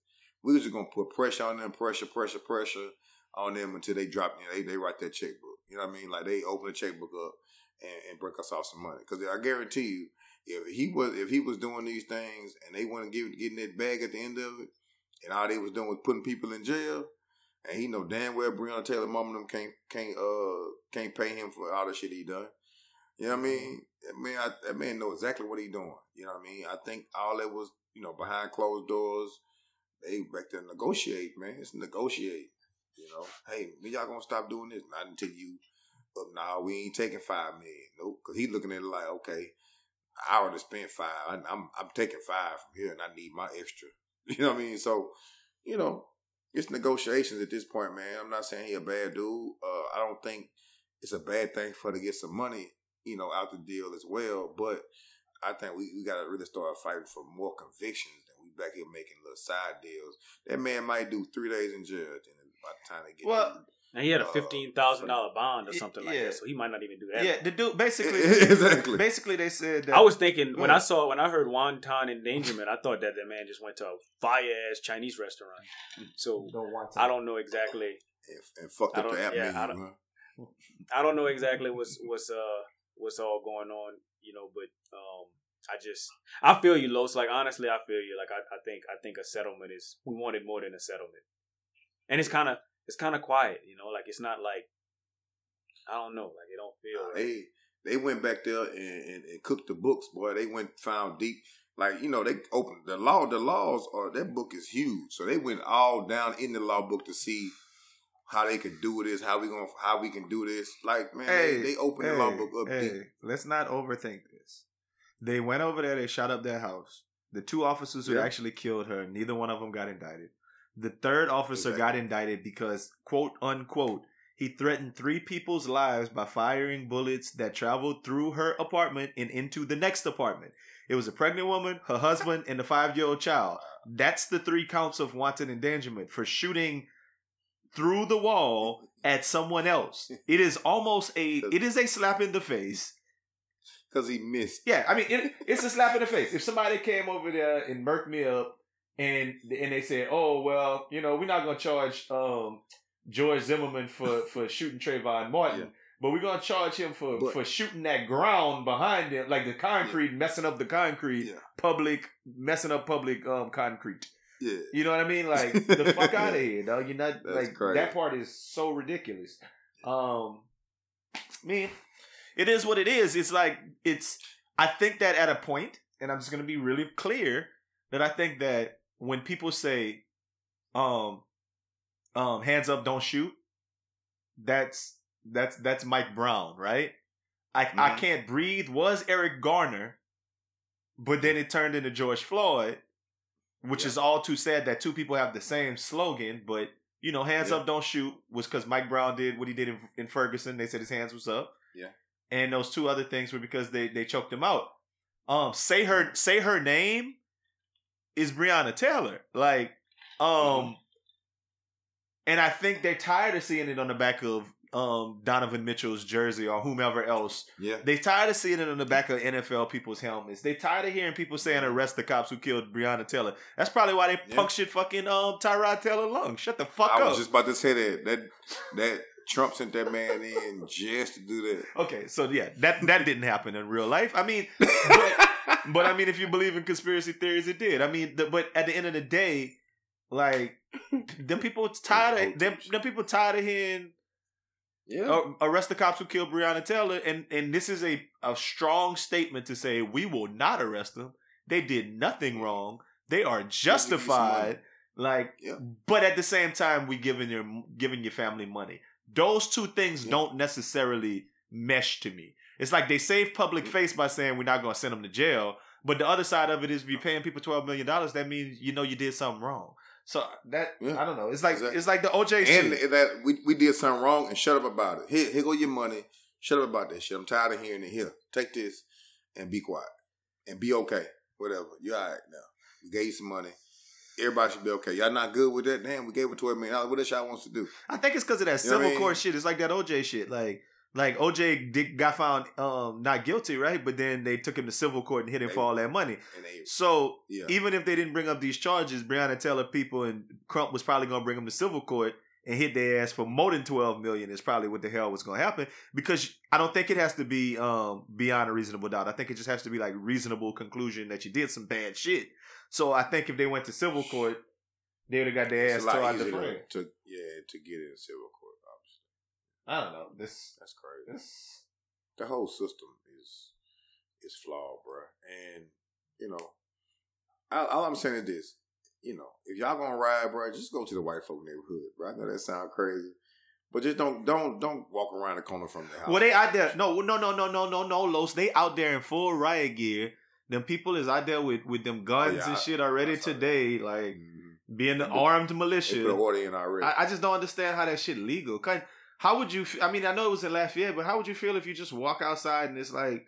We was just gonna put pressure on them, pressure, pressure, pressure on them until they drop. You know, they they write that checkbook. You know what I mean? Like they open the checkbook up and, and break us off some money. Because I guarantee you, if he was if he was doing these things and they wasn't giving getting that bag at the end of it, and all they was doing was putting people in jail, and he know damn well Breonna Taylor mom and them can't can't uh can't pay him for all the shit he done. You know what I mean? That man, I, that man know exactly what he doing. You know what I mean? I think all that was you know behind closed doors. They back there negotiate, man. It's negotiate. You know, hey, when y'all gonna stop doing this? Not until you. But nah, we ain't taking five million. Nope, because he looking at it like, okay, I already spent five. I, I'm I'm taking five from here, and I need my extra. You know what I mean? So, you know, it's negotiations at this point, man. I'm not saying he a bad dude. Uh, I don't think it's a bad thing for to get some money, you know, out the deal as well. But I think we, we got to really start fighting for more convictions than we back here making little side deals. That man might do three days in jail then by the time they get Well. And he had a Uh, fifteen thousand dollar bond or y- something like yeah. that, so he might not even do that. yeah, the dude basically exactly. basically they said that I was thinking when I saw when I heard wonton endangerment, I thought that that man just went to a fire ass Chinese restaurant. So Don't want I don't know exactly. and, and fucked I up the don't- app yeah, menu, I don't- huh? I don't know exactly what's what's uh what's all going on, you know, but um I just I feel you, Los. Like honestly, I feel you. Like I, I think I think a settlement is we wanted more than a settlement, and it's kind of it's kind of quiet, you know. Like it's not like I don't know, like it don't feel. Right. They they went back there and, and, and cooked the books, boy. They went found deep. Like you know, they opened the law. The laws are that book is huge, so they went all down in the law book to see how they could do this, how we gonna how we can do this. Like man, Hey, they, they opened hey, the law book up hey, deep. let's not overthink this. They went over there. They shot up their house. The two officers who Yeah. actually killed her, neither one of them got indicted. The third officer Exactly. got indicted because, quote unquote, he threatened three people's lives by firing bullets that traveled through her apartment and into the next apartment. It was a pregnant woman, her husband, and a five year old child. That's the three counts of wanton endangerment for shooting through the wall at someone else. It is almost a it is a slap in the face. because he missed. Yeah, I mean it, it's a slap in the face. If somebody came over there and murked me up and and they said, "Oh well, you know, we're not gonna charge um, George Zimmerman for for shooting Trayvon Martin." Yeah. But we're gonna charge him for, But- for shooting that ground behind him, like the concrete, messing up the concrete, Yeah. public, messing up public um concrete. Yeah, You know what I mean? Like the fuck out of here, dog. You're not That's like crazy. that part is so ridiculous. Um, I mean, it is what it is. It's like it's. I think that at a point, and I'm just gonna be really clear that I think that when people say, um, um, hands up, don't shoot, that's that's that's Mike Brown, right? I I Mhm. can't breathe was Eric Garner, but then it turned into George Floyd, which Yeah. is all too sad that two people have the same slogan, but you know, hands Yeah. up, don't shoot was because Mike Brown did what he did in, in Ferguson. They said his hands was up. Yeah. And those two other things were because they they choked him out. Um, say her say her name is Breonna Taylor. Like, um, and I think they're tired of seeing it on the back of um Donovan Mitchell's jersey or whomever else. yeah. They tired of seeing it on the back of NFL people's helmets. They tired of hearing people saying arrest the cops who killed Breonna Taylor. That's probably why they Yeah. punctured fucking um Tyrod Taylor lung. Shut the fuck I up. I was just about to say that that that Trump sent that man in just to do that. Okay, so yeah, that that didn't happen in real life. I mean, but, but I mean, if you believe in conspiracy theories, it did. I mean, the, but at the end of the day, like them people tired of them, them people tired of hearing yeah, uh, arrest the cops who killed Breonna Taylor, and and this is a a strong statement to say we will not arrest them. They did nothing wrong. They are justified. Like, Yeah. but at the same time, we giving your giving your family money. Those two things Yeah. don't necessarily mesh to me. It's like they save public mm. face by saying we're not going to send them to jail, but the other side of it is if you're paying people twelve million dollars, that means you know you did something wrong. So uh, that Yeah. I don't know. It's like Exactly. it's like the OJ and shit. that we we did something wrong and shut up about it. Here, here go your money. Shut up about that shit. I'm tired of hearing it. Here, take this and be quiet and be okay. Whatever. You're all right now. We gave you some money. Everybody should be okay. Y'all not good with that? Damn, we gave it twelve million dollars. What else y'all wants to do? I think it's because of that You civil I mean? court shit. It's like that OJ shit. Like Like OJ did, got found um not guilty, right? But then they took him to civil court and hit him They- for all that money. And they, So yeah. even if they didn't bring up these charges, Breonna Taylor people and Crump was probably gonna bring them to civil court and hit their ass for more than twelve million. Is probably what the hell was gonna happen because I don't think it has to be um beyond a reasonable doubt. I think it just has to be like reasonable conclusion that you did some bad shit. So I think if they went to civil court, they would have got their ass tore out the frame. to, to yeah to get in civil court. I don't know. This that's crazy. this The whole system is is flawed, bro. And you know, all, all I'm saying is this: you know, if y'all gonna ride, bro, just go to the white folk neighborhood, bro. I know that sounds crazy, but just don't don't don't walk around the corner from the house. Well, they out there. No, no, no, no, no, no, no, Los. They out there in full riot gear. Them people is out there with with them guns Oh, yeah, and I- shit already I saw that. today, like Mhm. being the They- armed They militia. put an order in already. I, I just don't understand how that shit legal. 'Cause How would you? I mean, I know it was in Lafayette, but how would you feel if you just walk outside and it's like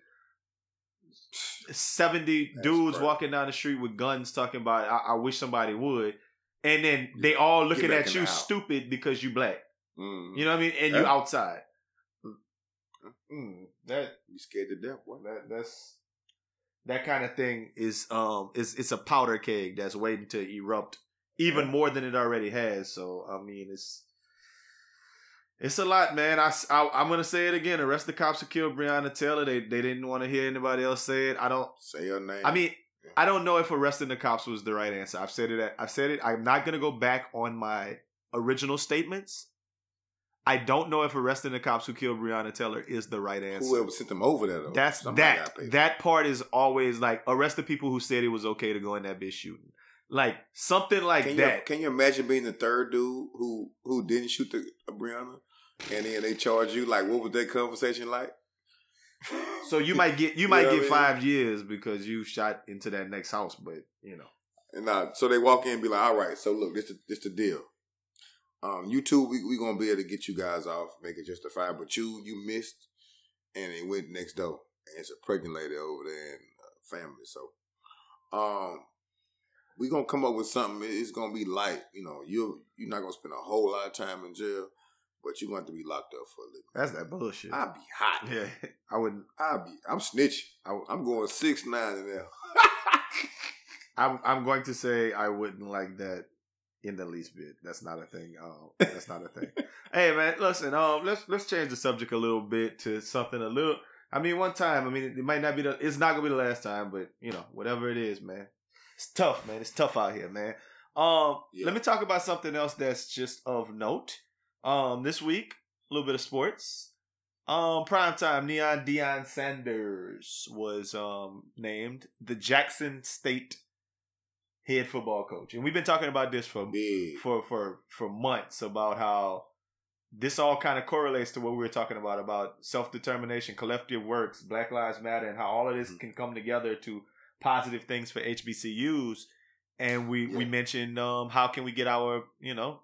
seventy That's dudes walking down the street with guns, talking about I, I wish somebody would, and then they all looking at you stupid because you black. Mhm. You know what I mean? And you outside. Mm, that You scared to death, boy. that that's that kind of thing is um is it's a powder keg that's waiting to erupt even Yeah. more than it already has. So I mean it's it's a lot, man. I, I am gonna say it again. Arrest the cops who killed Breonna Taylor. They they didn't want to hear anybody else say it. I don't. Say your name. I mean, I don't know if arresting the cops was the right answer. I've said it. I've said it. I'm not gonna go back on my original statements. I don't know if arresting the cops who killed Breonna Taylor is the right answer. whoever sent them over there, though. That's somebody that. That part is always like arrest the people who said it was okay to go in that bitch shooting. Like something like can that. You, can you imagine being the third dude who who didn't shoot the uh, Breonna, and then they charge you? Like, what was that conversation like? so you might get you might know get what I mean? five years because you shot into that next house, but you know. And uh, so they walk in and be like, "All right, so look, this the, this the deal. Um, you two, we we gonna be able to get you guys off, make it justified. But you you missed, and it went next door, and it's a pregnant lady over there and uh, family. So, um, we gonna come up with something. It's gonna be light. You know, you you're not gonna spend a whole lot of time in jail, but you're going to be locked up for a little. That's that bullshit. I'd be hot. yeah, I wouldn't. I'd be. I'm snitching. I, I'm going six nine in there. I'm I'm going to say I wouldn't like that in the least bit. That's not a thing. Um, that's not a thing. hey man, listen. Um, let's let's change the subject a little bit to something a little. I mean, one time. I mean, it might not be the. It's not gonna be the last time, but you know, whatever it is, man. It's tough, man. It's tough out here, man. Um, Yeah. let me talk about something else that's just of note. Um, this week, a little bit of sports. Um, primetime Neon Deion Sanders was um named the Jackson State head football coach, and we've been talking about this for Big. for for for months about how this all kind of correlates to what we were talking about about self determination, collective works, Black Lives Matter, and how all of this Mhm. can come together to positive things for HBCUs. And we we mentioned um how can we get our you know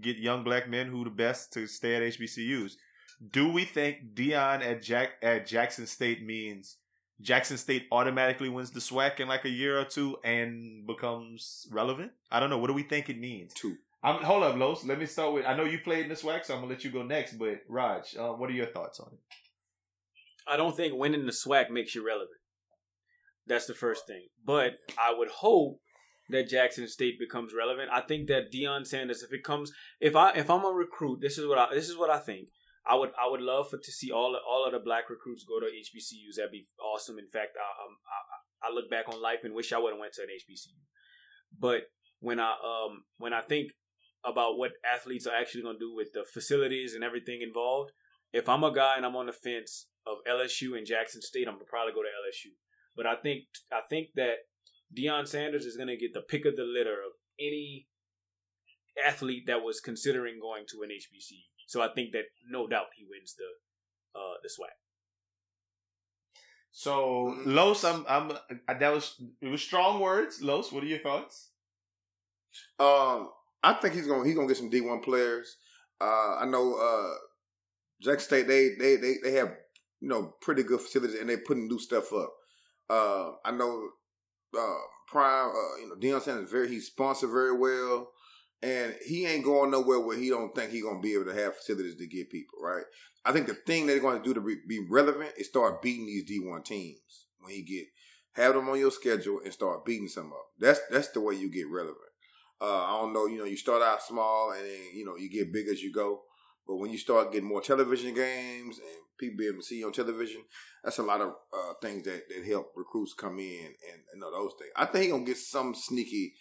get young black men who the best to stay at HBCUs. Do we think Deion at Jack at Jackson State means Jackson State automatically wins the SWAC in like a year or two and becomes relevant? I don't know. What do we think it means? Two. I'm, hold up, Los. Let me start with. I know you played in the SWAC, so I'm gonna let you go next. But Raj, uh, what are your thoughts on it? I don't think winning the SWAC makes you relevant. That's the first thing. But I would hope that Jackson State becomes relevant. I think that Deion Sanders, if it comes, if I if I'm a recruit, this is what I this is what I think. I would I would love for to see all all of the black recruits go to HBCUs. That'd be awesome. In fact, I I, I look back on life and wish I would have went to an HBCU. But when I um when I think about what athletes are actually going to do with the facilities and everything involved, if I'm a guy and I'm on the fence of LSU and Jackson State, I'm probably go to LSU. But I think I think that Deion Sanders is gonna get the pick of the litter of any athlete that was considering going to an HBCU. So I think that no doubt he wins the uh the SWAC. So Los, I'm I'm uh, that was it was strong words. Los, what are your thoughts? Um, I think he's gonna he's gonna get some D one players. Uh, I know uh, Jack State they they they they have you know pretty good facilities and they're putting new stuff up. Uh, I know uh, Prime uh, you know Deion Sanders very he's sponsored very well and he ain't going nowhere where he don't think he gonna be able to have facilities to get people right. I think the thing they're going to do to be, be relevant is start beating these D one teams when he get have them on your schedule and start beating some them. That's that's the way you get relevant. Uh, I don't know, you know, you start out small and then you know you get big as you go. But when you start getting more television games and people be able to see you on television, that's a lot of uh, things that, that help recruits come in and, and know those things. I think he gonna get some sneaky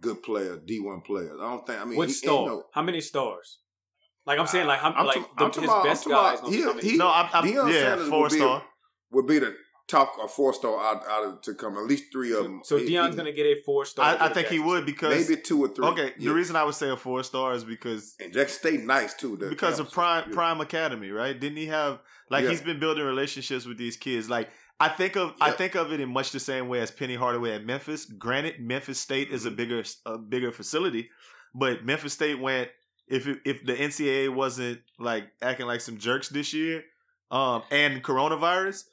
good player, D one players. I don't think. I mean, What he- star? ain't no- How many stars? Like I'm saying, like I'm, I'm like talking- the, I'm his talking about- best guys. about- gonna be he- he- No, I'm, I'm Deion yeah, Sanders four will be a- star. would be the top a four star out out of, to come. At least three of them. So He- Deion's gonna get a four star. I, I think he would because maybe two or three. okay. Yeah. The reason I would say a four star is because and Jackson State nice too. the because of. Prime Yeah. Prime Academy, right? Didn't he have like Yeah. he's been building relationships with these kids? Like I think of I think of it in much the same way as Penny Hardaway at Memphis. Granted, Memphis State is a Mm-hmm. bigger a bigger facility, but Memphis State went if it, if the NCAA wasn't like acting like some jerks this year, um, and coronavirus.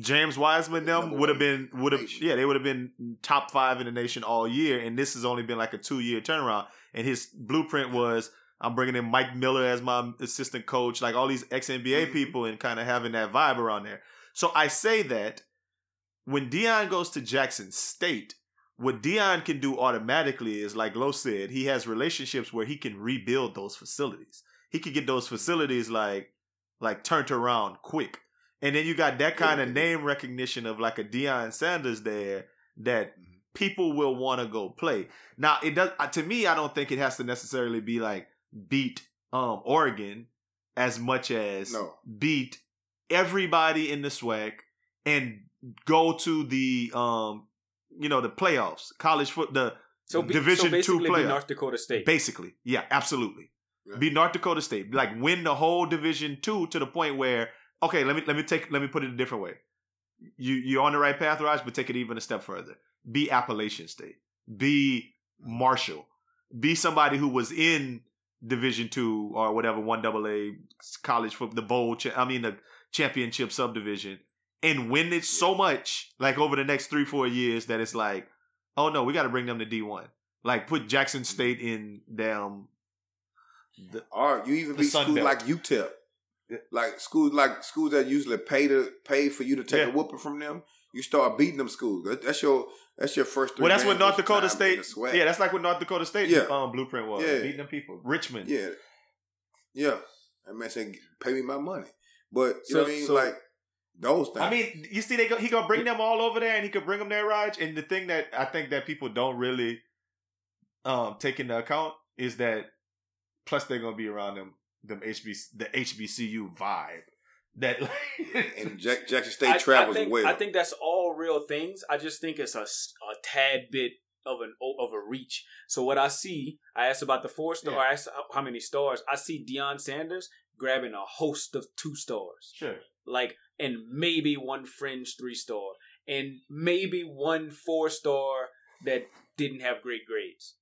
James Wiseman them would have been would have yeah they would have been top five in the nation all year and this has only been like a two year turnaround and his blueprint was I'm bringing in Mike Miller as my assistant coach, like all these ex NBA Mhm. people, and kind of having that vibe around there. So I say that when Deion goes to Jackson State, what Deion can do automatically is, like Lo said, he has relationships where he can rebuild those facilities. He could get those facilities like like turned around quick, and then you got that kind of name recognition of like a Deion Sanders there that Mhm. people will want to go play. Now it does uh, to me. I don't think it has to necessarily be like beat um Oregon as much as No. beat everybody in the SWAC and go to the um you know the playoffs, college foot the so be, Division so two basically be playoff. North Dakota State. basically yeah absolutely Yeah. be North Dakota State like win the whole Division two to the point where okay let me let me take let me put it a different way. You you're on the right path Raj but take it even a step further. Be Appalachian State. Be Marshall. Be somebody who was in Division two or whatever one double A college football the bowl cha- I mean the championship subdivision and win it so much like over the next three four years that it's like oh no we got to bring them to D one. Like put Jackson State in them the, Or you even be Sun schools Belt. like UTEP. Like schools like schools that usually pay to pay for you to take Yeah. a whooping from them. You start beating them schools. That's your that's your first. Well, that's what North Dakota State. in the SWAC. Yeah, that's like what North Dakota State Yeah. um, blueprint was. Yeah. Beating them people. Richmond. Yeah, yeah. That man said, "Pay me my money." But you So- know what I mean? so- like those things. I mean, you see, they go, he gonna bring them all over there, and he could bring them there, Raj. And the thing that I think that people don't really um take into account is that plus they're gonna be around them them HBC the HBCU vibe that and Jack, Jackson State I, travels I think, well. I think that's all real things. I just think it's a, a tad bit of an of a reach. So what I see, I asked about the four star. Yeah. I asked how- how many stars. I see Deion Sanders grabbing a host of two stars, sure. like and maybe one fringe three star, and maybe one four star that didn't have great grades.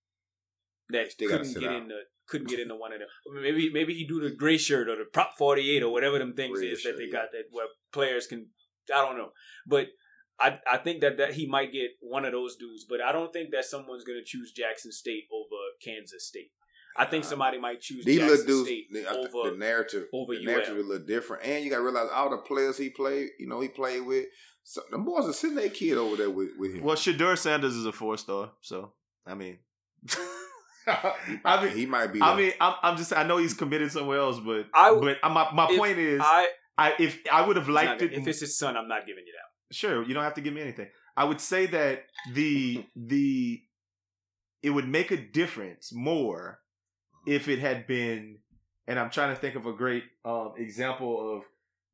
That Still gotta couldn't get out. into couldn't get into one of them. Maybe maybe he do the gray shirt or the prop forty eight or whatever them things Gray is shirt, that they yeah. got that where players can I don't know. But I I think that, that he might get one of those dudes, but I don't think that someone's gonna choose Jackson State over Kansas State. I think somebody might choose These little Jackson dudes, State the, over the narrative, over the narrative UL. is a little different, and you got to realize all the players he played, you know, he played with. So the boys are sitting their kid over there with, with him. Well, Shedeur Sanders is a four star, so I mean, I mean, he might be. I the- mean, I'm, I'm just. I know he's committed somewhere else, but I- but my my if point is, I, I if I would have it's not liked gonna- it. if it's his son, I'm not giving you that. sure, you don't have to give me anything. I would say that the the it would make a difference more if it had been. And I'm trying to think of a great um, example of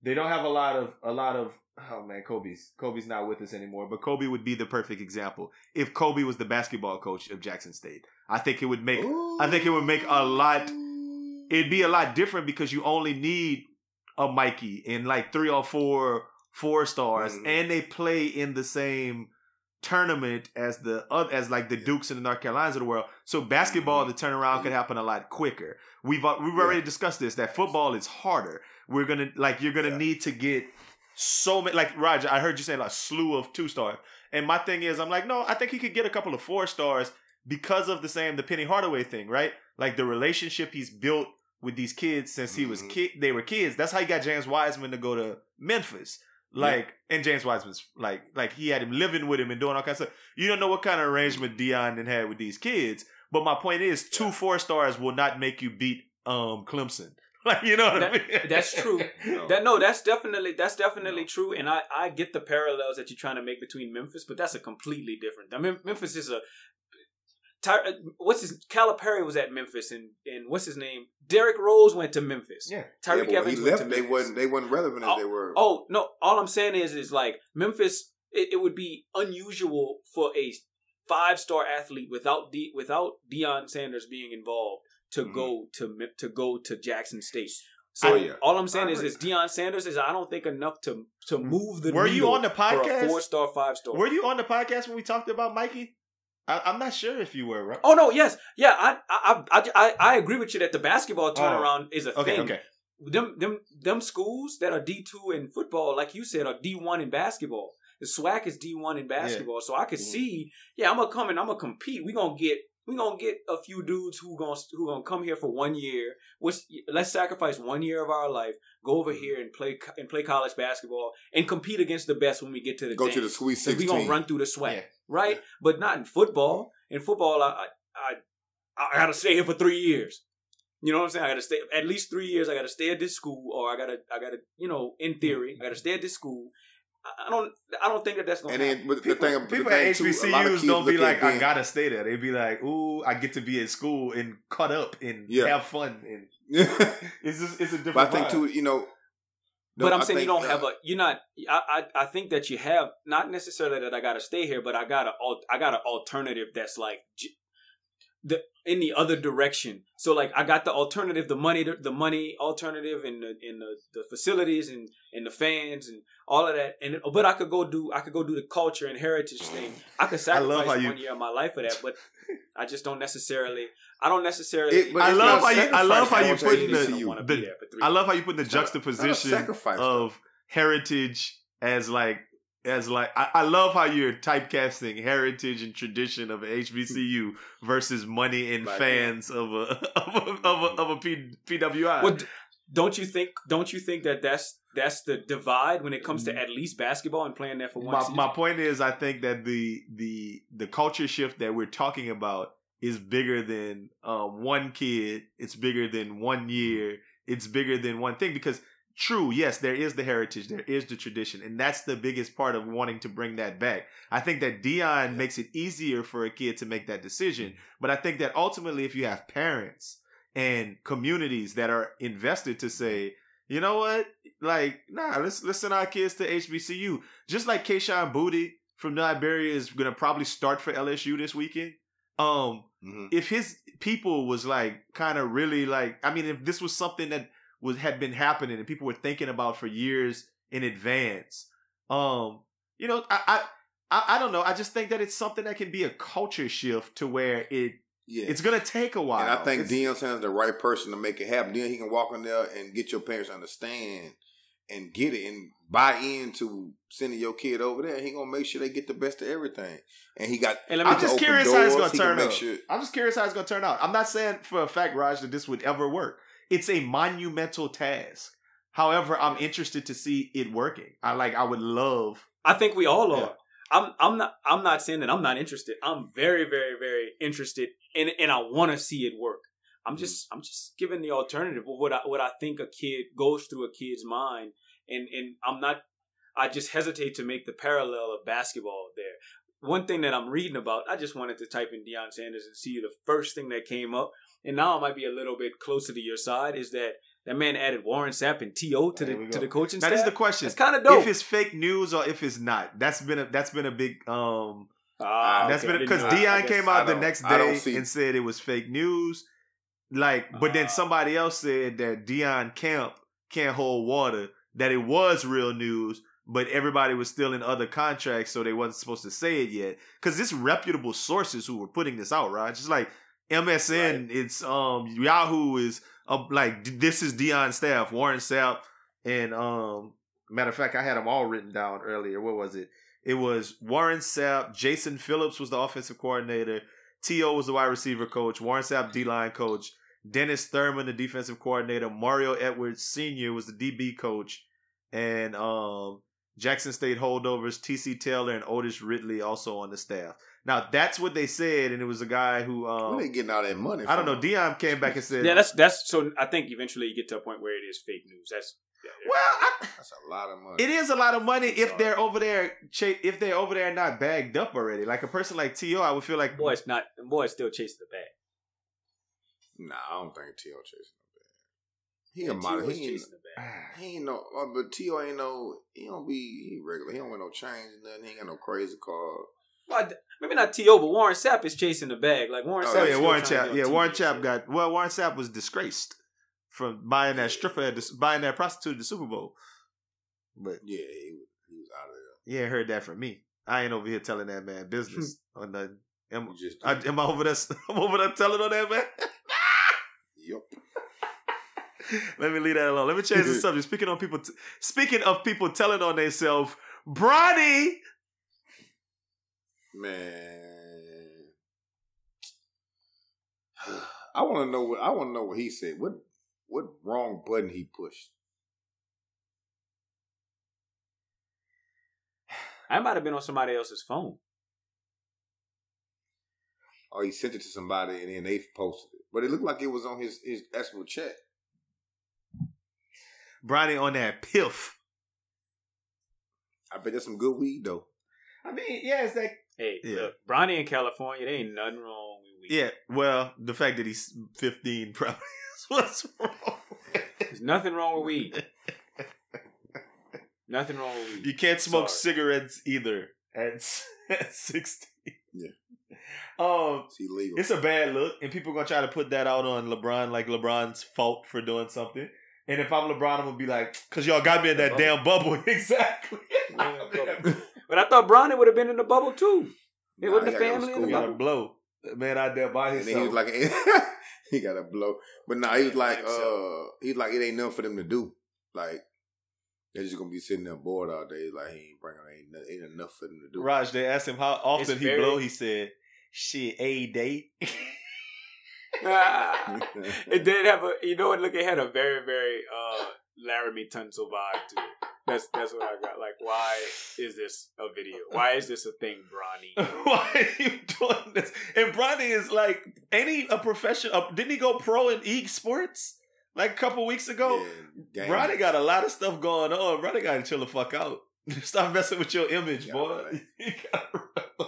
they don't have a lot of a lot of oh man Kobe's Kobe's not with us anymore, but Kobe would be the perfect example if Kobe was the basketball coach of Jackson State. I think it would make I think it would make a lot- it'd be a lot different because you only need a Mikey and like three or four four stars, Mhm. and they play in the same tournament as the other as like the Dukes and the North Carolinas of the world. So basketball, the turnaround could happen a lot quicker. We've we've already discussed this that football is harder. We're gonna like you're gonna Yeah. need to get so many like Roger. I heard you say like a slew of two stars, and my thing is I'm like no, I think he could get a couple of four stars because of the same the Penny Hardaway thing, right? like the relationship he's built with these kids since he was Mhm. kid. They were kids. That's how he got James Wiseman to go to Memphis. Like, and James Wiseman's like, like he had him living with him and doing all kinds of stuff. You don't know what kind of arrangement Deion then had with these kids. But my point is, two four stars will not make you beat um Clemson. Like, you know what I mean? that's true. No. That no, that's definitely that's definitely true, and I I get the parallels that you're trying to make between Memphis, but that's a completely different. I mean, Memphis is a. Ty, what's his Calipari was at Memphis, and and what's his name? Derrick Rose went to Memphis. Yeah. Yeah, Tyreke but when Evans he went left, to they Memphis. wasn't they wasn't relevant as Oh, they were. Oh no! All I'm saying is, is like Memphis. It, it would be unusual for a five star athlete without D, without Deion Sanders being involved to Mhm. go to to go to Jackson State. So Oh, yeah. all I'm saying is, is Deion Sanders is I don't think enough to to move the. Were you on the podcast? four star, five star? Were you on the podcast when we talked about Mikey? I, I'm not sure if you were, right? Oh no! Yes, yeah. I I I I, I agree with you that the basketball turnaround is a Oh, okay, thing. okay. them them them schools that are D two in football, like you said, are D one in basketball. The SWAC is D one in basketball, so I could Mhm. see, yeah, I'm gonna come and I'm gonna compete. We gonna get we gonna get a few dudes who gonna who gonna come here for one year. Which let's sacrifice one year of our life, go over here and play and play college basketball and compete against the best when we get to the Go to the Sweet Sixteen. we gonna run through the SWAC, Yeah. Right? But not in football. In football, I I I, I gotta stay here for three years. You know what I'm saying? I gotta stay at least three years. I gotta stay at this school, or I gotta, I gotta, you know, in hmm. theory, I gotta stay at this school. I I don't, I don't think that that's gonna happen. And happen. then but the People, thing, the people thing at too, a lot of HBCUs kids don't be like, at I gotta stay there. They'd be like, ooh, I get to be at school and cut up and Yeah. have fun. And it's just, it's a different. but I think vibe. too, you know. No, but I'm I saying you don't have a. You're not. I, I, I think that you have not necessarily that I gotta stay here, but I got a, I got an alternative that's like the in the other direction. So like I got the alternative, the money, the money alternative, and the in the, the facilities and and the fans and all of that. And but I could go do I could go do the culture and heritage thing. I could I love sacrifice you- one year of my life for that, but I just don't necessarily. I don't necessarily. It- but I love how you- I love how you put going the- to don't HBCU. wanna the- be there for three I love how you put the It's not a- juxtaposition sacrifice, of heritage as like as like I, I love how you're typecasting heritage and tradition of HBCU versus money and Right. fans of a of a of a, of a P, PWI. Well, don't you think? Don't you think that that's that's the divide when it comes to mm. at least basketball and playing there for one my, season? my point is I think that the the the culture shift that we're talking about is bigger than um, one kid. It's bigger than one year. It's bigger than one thing because true, yes, there is the heritage, there is the tradition, and that's the biggest part of wanting to bring that back. I think that Deion makes it easier for a kid to make that decision, but I think that ultimately, if you have parents and communities that are invested to say, you know what, like, nah, let's let's send our kids to HBCU, just like Kayshon Boutte from Liberia is gonna probably start for LSU this weekend. Um, Mhm. if his people was like kind of really like i mean if this was something that was had been happening and people were thinking about for years in advance um you know i i i, don't know i just think that it's something that can be a culture shift to where it Yeah. it's gonna take a while And I think It's- Deion Sanders the right person to make it happen. Then he can walk in there and get your parents to understand and get it and buy into sending your kid over there. He gonna make sure they get the best of everything. And he got. And let me I'm just open curious how it's gonna turn out. sure- I'm just curious how it's gonna turn out. I'm not saying for a fact, Raj, that this would ever work. It's a monumental task. However, I'm interested to see it working. I like. I would love. I think we all are. Yeah. I'm I'm not I'm not saying that I'm not interested. I'm very very very interested and and I want to see it work. I'm just I'm just giving the alternative of what I what I think a kid goes through a kid's mind and and I'm not I just hesitate to make the parallel of basketball there. One thing that I'm reading about, I just wanted to type in Deion Sanders and see the first thing that came up. And now I might be a little bit closer to your side. Is that that man added Warren Sapp and T.O. to the to the coaching Now staff? is the question: It's kind of dope. if it's fake news or if it's not. That's been a that's been a big um. Ah, that's okay, been because Deion came out the next day and said it was fake news. Like, but then Ah. somebody else said that Deion Camp can't hold water. That it was real news, but everybody was still in other contracts, so they wasn't supposed to say it yet. Because it's reputable sources who were putting this out, right? Just like MSN, it's um Yahoo is uh, like this is Deion staff, Warren Sapp, and um matter of fact, I had them all written down earlier. What was it? It was Warren Sapp, Jason Phillips was the offensive coordinator, T.O. was the wide receiver coach. Warren Sapp, D line coach. Dennis Thurman, the defensive coordinator. Mario Edwards Sr. was the DB coach. And um, Jackson State holdovers, T.C. Taylor and Otis Ridley also on the staff. Now, that's what they said, and it was a guy who. Where Um, they getting all that money? I don't know. from? Deion came back and said, Yeah, that's that's so. I think eventually you get to a point where it is fake news. That's yeah, yeah. Well, I, That's a lot of money. It is a lot of money if Sorry. they're over there. If they're over there not bagged up already, like a person like T.O., I would feel like boy's not. Boy's still chasing the bag. Nah, I don't think T.O. chasing no bag. He Yeah, a model. He ain't, chasing the bag. he ain't no, uh, but T.O. ain't no, he don't be, he regular. He don't wear no change and nothing. He ain't got no crazy car. Well, maybe not T.O., but Warren Sapp is chasing the bag. Like Warren Oh, Sapp. Oh yeah, Warren trying to Chap. Yeah, TV Warren and Chap got well. Warren Chap was disgraced from buying that stripper at the buying that prostitute at the Super Bowl. But Yeah, he, was- he was out of there. you ain't heard that from me. I ain't over here telling that man business or nothing. Am, just, I, am I over there? I'm over there telling on that man. yep. Let me leave that alone. Let me change the subject. Speaking of people, t- speaking of people telling on themselves, Bronny. Man, I want to know what I want to know what he said. What what wrong button he pushed? I might have been on somebody else's phone. Or he sent it to somebody and then they posted it. But it looked like it was on his his actual chat. Bronny on that piff. I bet there's some good weed though. I mean, yeah, it's like Hey, Yeah. look, Bronny in California, there ain't nothing wrong with weed. yeah. Well, the fact that he's 15 probably is what's wrong. There's nothing wrong with weed. nothing wrong with weed. You can't smoke Sorry. cigarettes either at, at 16. Yeah. Um, It's illegal. it's a bad look, and people gonna try to put that out on LeBron, like LeBron's fault for doing something. And if I'm LeBron, I'm gonna be like, "Cause y'all got me in that The damn bubble." exactly. Yeah. But I thought Bronny would have been in the bubble too. It Nah, wasn't he the gotta go family in school. the to bubble. blow. Man out there by and then he was himself. like, he got a blow. But nah, he was like, uh, he's like, it ain't nothing for them to do. Like, they're just gonna be sitting there bored all day. Like, he ain't bringing, ain't, ain't enough for them to do. Raj, they asked him how often It's he very- blow. He said, "Shit, a date." It did have a, you know what? Look, it had a very, very uh Laremy Tunsil vibe to it. That's that's what I got. Like, why is this a video? Why is this a thing, Bronny? Why are you doing this? And Bronny is like, any a professional? Didn't he go pro in esports like a couple weeks ago? Yeah. Bronny got a lot of stuff going on. Bronny got to chill the fuck out. Stop messing with your image, boy. right. You.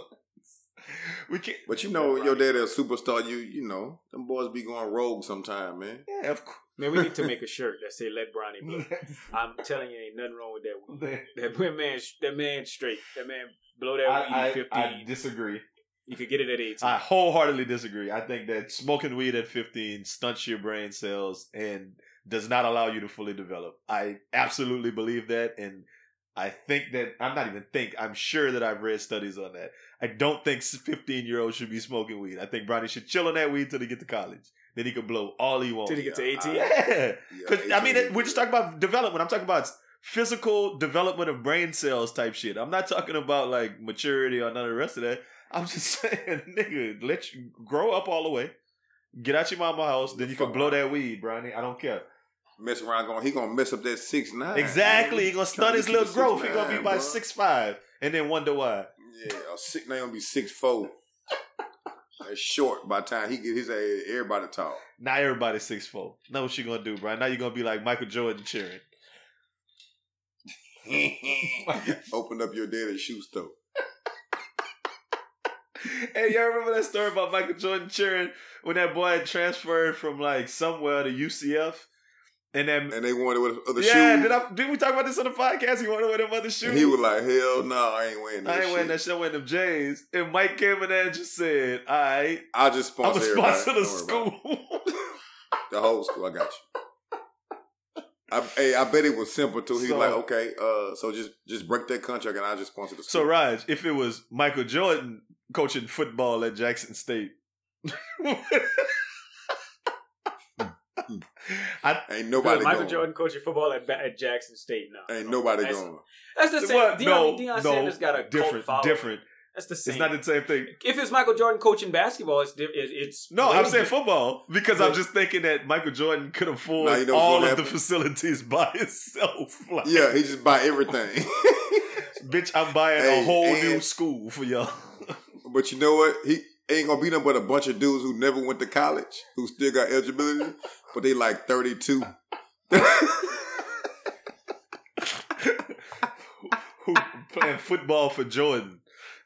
We can't. But you know, your daddy a superstar. You you know, them boys be going rogue sometime, man. Yeah, of course. Man, we need to make a shirt that say "Let Bronny blow." I'm telling you, ain't nothing wrong with that. weed. That man, that man straight. That man blow that weed I, at I, 15. I disagree. you could get it at 18. I wholeheartedly disagree. I think that smoking weed at 15 stunts your brain cells and does not allow you to fully develop. I absolutely believe that. And I think that, I'm not even think, I'm sure that I've read studies on that. I don't think 15 year olds should be smoking weed. I think Bronny should chill on that weed till he get to college. Then he can blow all he wants. Till he get to uh, Yeah, 18. I- Yeah. Yeah, Because I mean, we're just talking about development. I'm talking about physical development of brain cells type shit. I'm not talking about like maturity or none of the rest of that. I'm just saying, nigga, let you grow up all the way. Get out your mama house, then you can blow that weed, Bronny. I don't care. Mess around going. He gonna mess up that six nine. Exactly. He gonna stunt his little growth. He gonna be by six. six five, and then wonder why. Yeah, a six nine gonna be six four. That's short by the time he get his. Everybody tall. Now everybody's six four. Know what you gonna do, bro? Now you're gonna be like Michael Jordan cheering. Open up your daddy's shoe store. Hey, y'all remember that story about Michael Jordan cheering when that boy had transferred from like somewhere to UCF? And then And they wanted with other yeah, shoes. did I did we talk about this on the podcast? He wanted with them other shoes. And he was like, "Hell no, I ain't wearing that I ain't shit. wearing that shit, I'm wearing them J's. And Mike came in there and just said, All right, I just I'm sponsor a sponsor the Don't worry about it. school. the whole school. I got you. I, hey, I bet it was simple too. He's So- like, okay, uh, so just just break that contract and I just sponsor the school. so. Raj, if it was Michael Jordan coaching football at Jackson State. I, ain't nobody Michael going. Jordan coaching football at, at Jackson State now. Ain't nobody that's, going. That's the same. What? Deion, no, Deion no, Sanders got a different, cult different. That's the same. It's not the same thing. if it's Michael Jordan coaching basketball, it's it, it's No, I'm saying football because I'm just thinking that Michael Jordan could afford Nah, you know all gonna of the facilities by himself. Like, Yeah, he just buy everything. bitch, I'm buying a whole and- new school for y'all. but you know what? He ain't gonna be nothing but a bunch of dudes who never went to college, who still got eligibility, but they like 32. Who playing football for Jordan?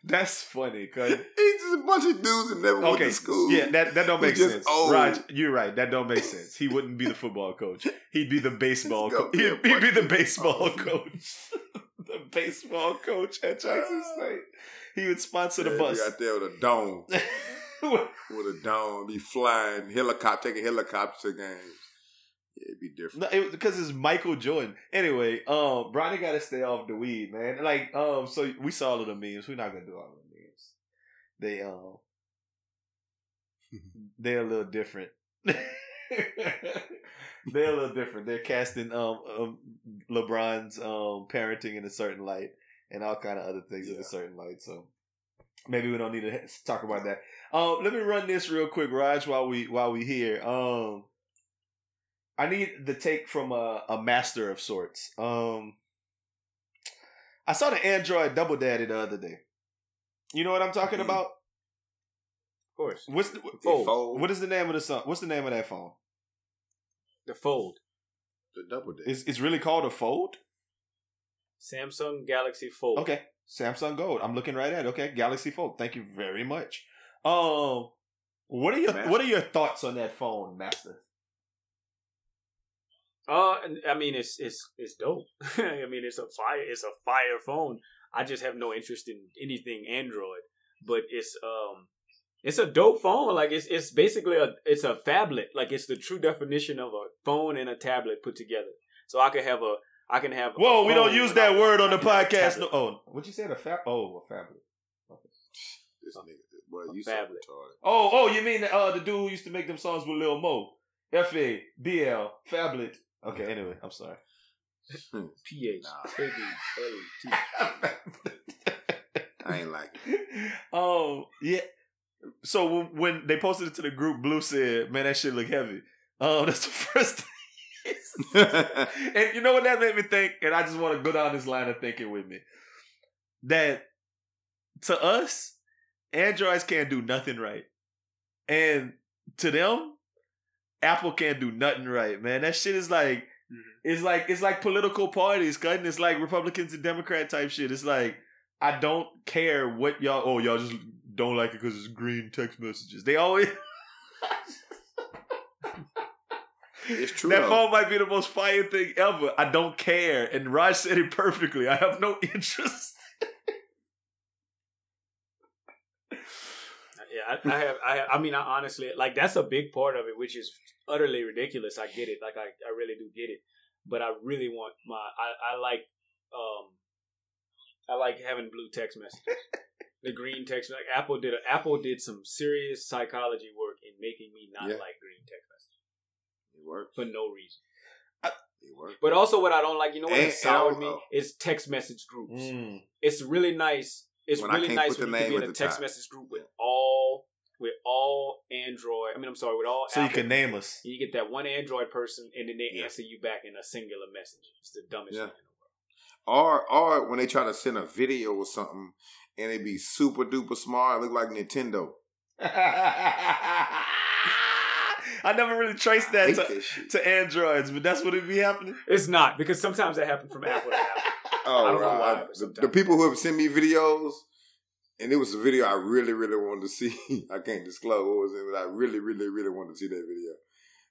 That's funny, cause He's just a bunch of dudes that never went to school. yeah, that that don't make sense. old. Raj, you're right. That don't make sense. He wouldn't be the football coach. He'd be the baseball. It's Co- be he'd, he'd be the baseball coach. the baseball coach at Jackson ah. State. He would sponsor the Yeah, bus. Be out there with a dome, with a dome, be flying helicopter, taking helicopter games. Yeah, it'd be different. No, it, because it's Michael Jordan. Anyway, um, Bronny got to stay off the weed, man. Like, um, so we saw all of the memes. We're not gonna do all of the memes. They um, they're a little different. they're a little different. They're casting um, um LeBron's um parenting in a certain light and all kind of other things in a certain light. So maybe we don't need to talk about that. Um, let me run this real quick, Raj, while we while we here. Um, I need the take from a, a master of sorts. Um, I saw the Android Double Daddy the other day. You know what I'm talking Mhm. about? Of course, What's the, They Oh, fold what is the name of the song? What's the name of that phone? the fold the double day. It's it's really called a Fold. Samsung Galaxy Fold. Okay, Samsung Gold. I'm looking right at. it. Okay, Galaxy Fold. Thank you very much. Um, what are your Master. what are your thoughts on that phone, Master? Uh, I mean, it's it's it's dope. I mean, it's a fire. It's a fire phone. I just have no interest in anything Android, but it's um, it's a dope phone. Like it's it's basically a it's a phablet. Like it's the true definition of a phone and a tablet put together. So I could have a I can have. a Whoa, we don't use without- that word on the I can have a podcast. No, oh, what you said? A fab? Oh, a phablet. This nigga, boy, A you so phablet. retarded. Oh, oh, you mean uh, the dude who used to make them songs with Lil Mo? F A B L Fablet. Okay, anyway, I'm sorry. P H Nah. A B L T. I ain't like it. oh yeah. So when, when they posted it to the group, Blue said, "Man, that shit look heavy." Oh, that's the first thing. And you know what that made me think? And I just want to go down this line of thinking with me. That to us, Androids can't do nothing right. And to them, Apple can't do nothing right, man. That shit is like Mhm. it's like it's like political parties, cutting. It's like Republicans and Democrat type shit. It's like I don't care what y'all oh y'all just don't like it because it's green text messages. They always It's true. that though. phone might be the most fire thing ever. I don't care. And Raj said it perfectly. I have no interest. Yeah, I, I have. I have, I mean, I honestly like that's a big part of it, which is utterly ridiculous. I get it. Like I, I really do get it. But I really want my. I, I like. Um, I like having blue text messages. the green text. Like Apple did. A, Apple did some serious psychology work in making me not Yeah. like green text messages It works. for no reason. It works. But also, what I don't like, you know, what And- has soured me also- is text message groups. Mm. It's really nice. It's When I really can't nice put the when you can name be in at a the text top. message group with all with all Android. I mean, I'm sorry, with all. So you Apple can name us. You get that one Android person, and then they Yeah. answer you back in a singular message. It's the dumbest Yeah. thing in the world. Or or when they try to send a video or something and it be super duper smart, it look like Nintendo. I never really traced that to, to Androids, but that's what it be happening. It's not because sometimes that happens from Apple to Apple. Oh, I don't know right. why, The, the people who have sent me videos, and it was a video I really, really wanted to see. I can't disclose what was it, but I really, really, really wanted to see that video.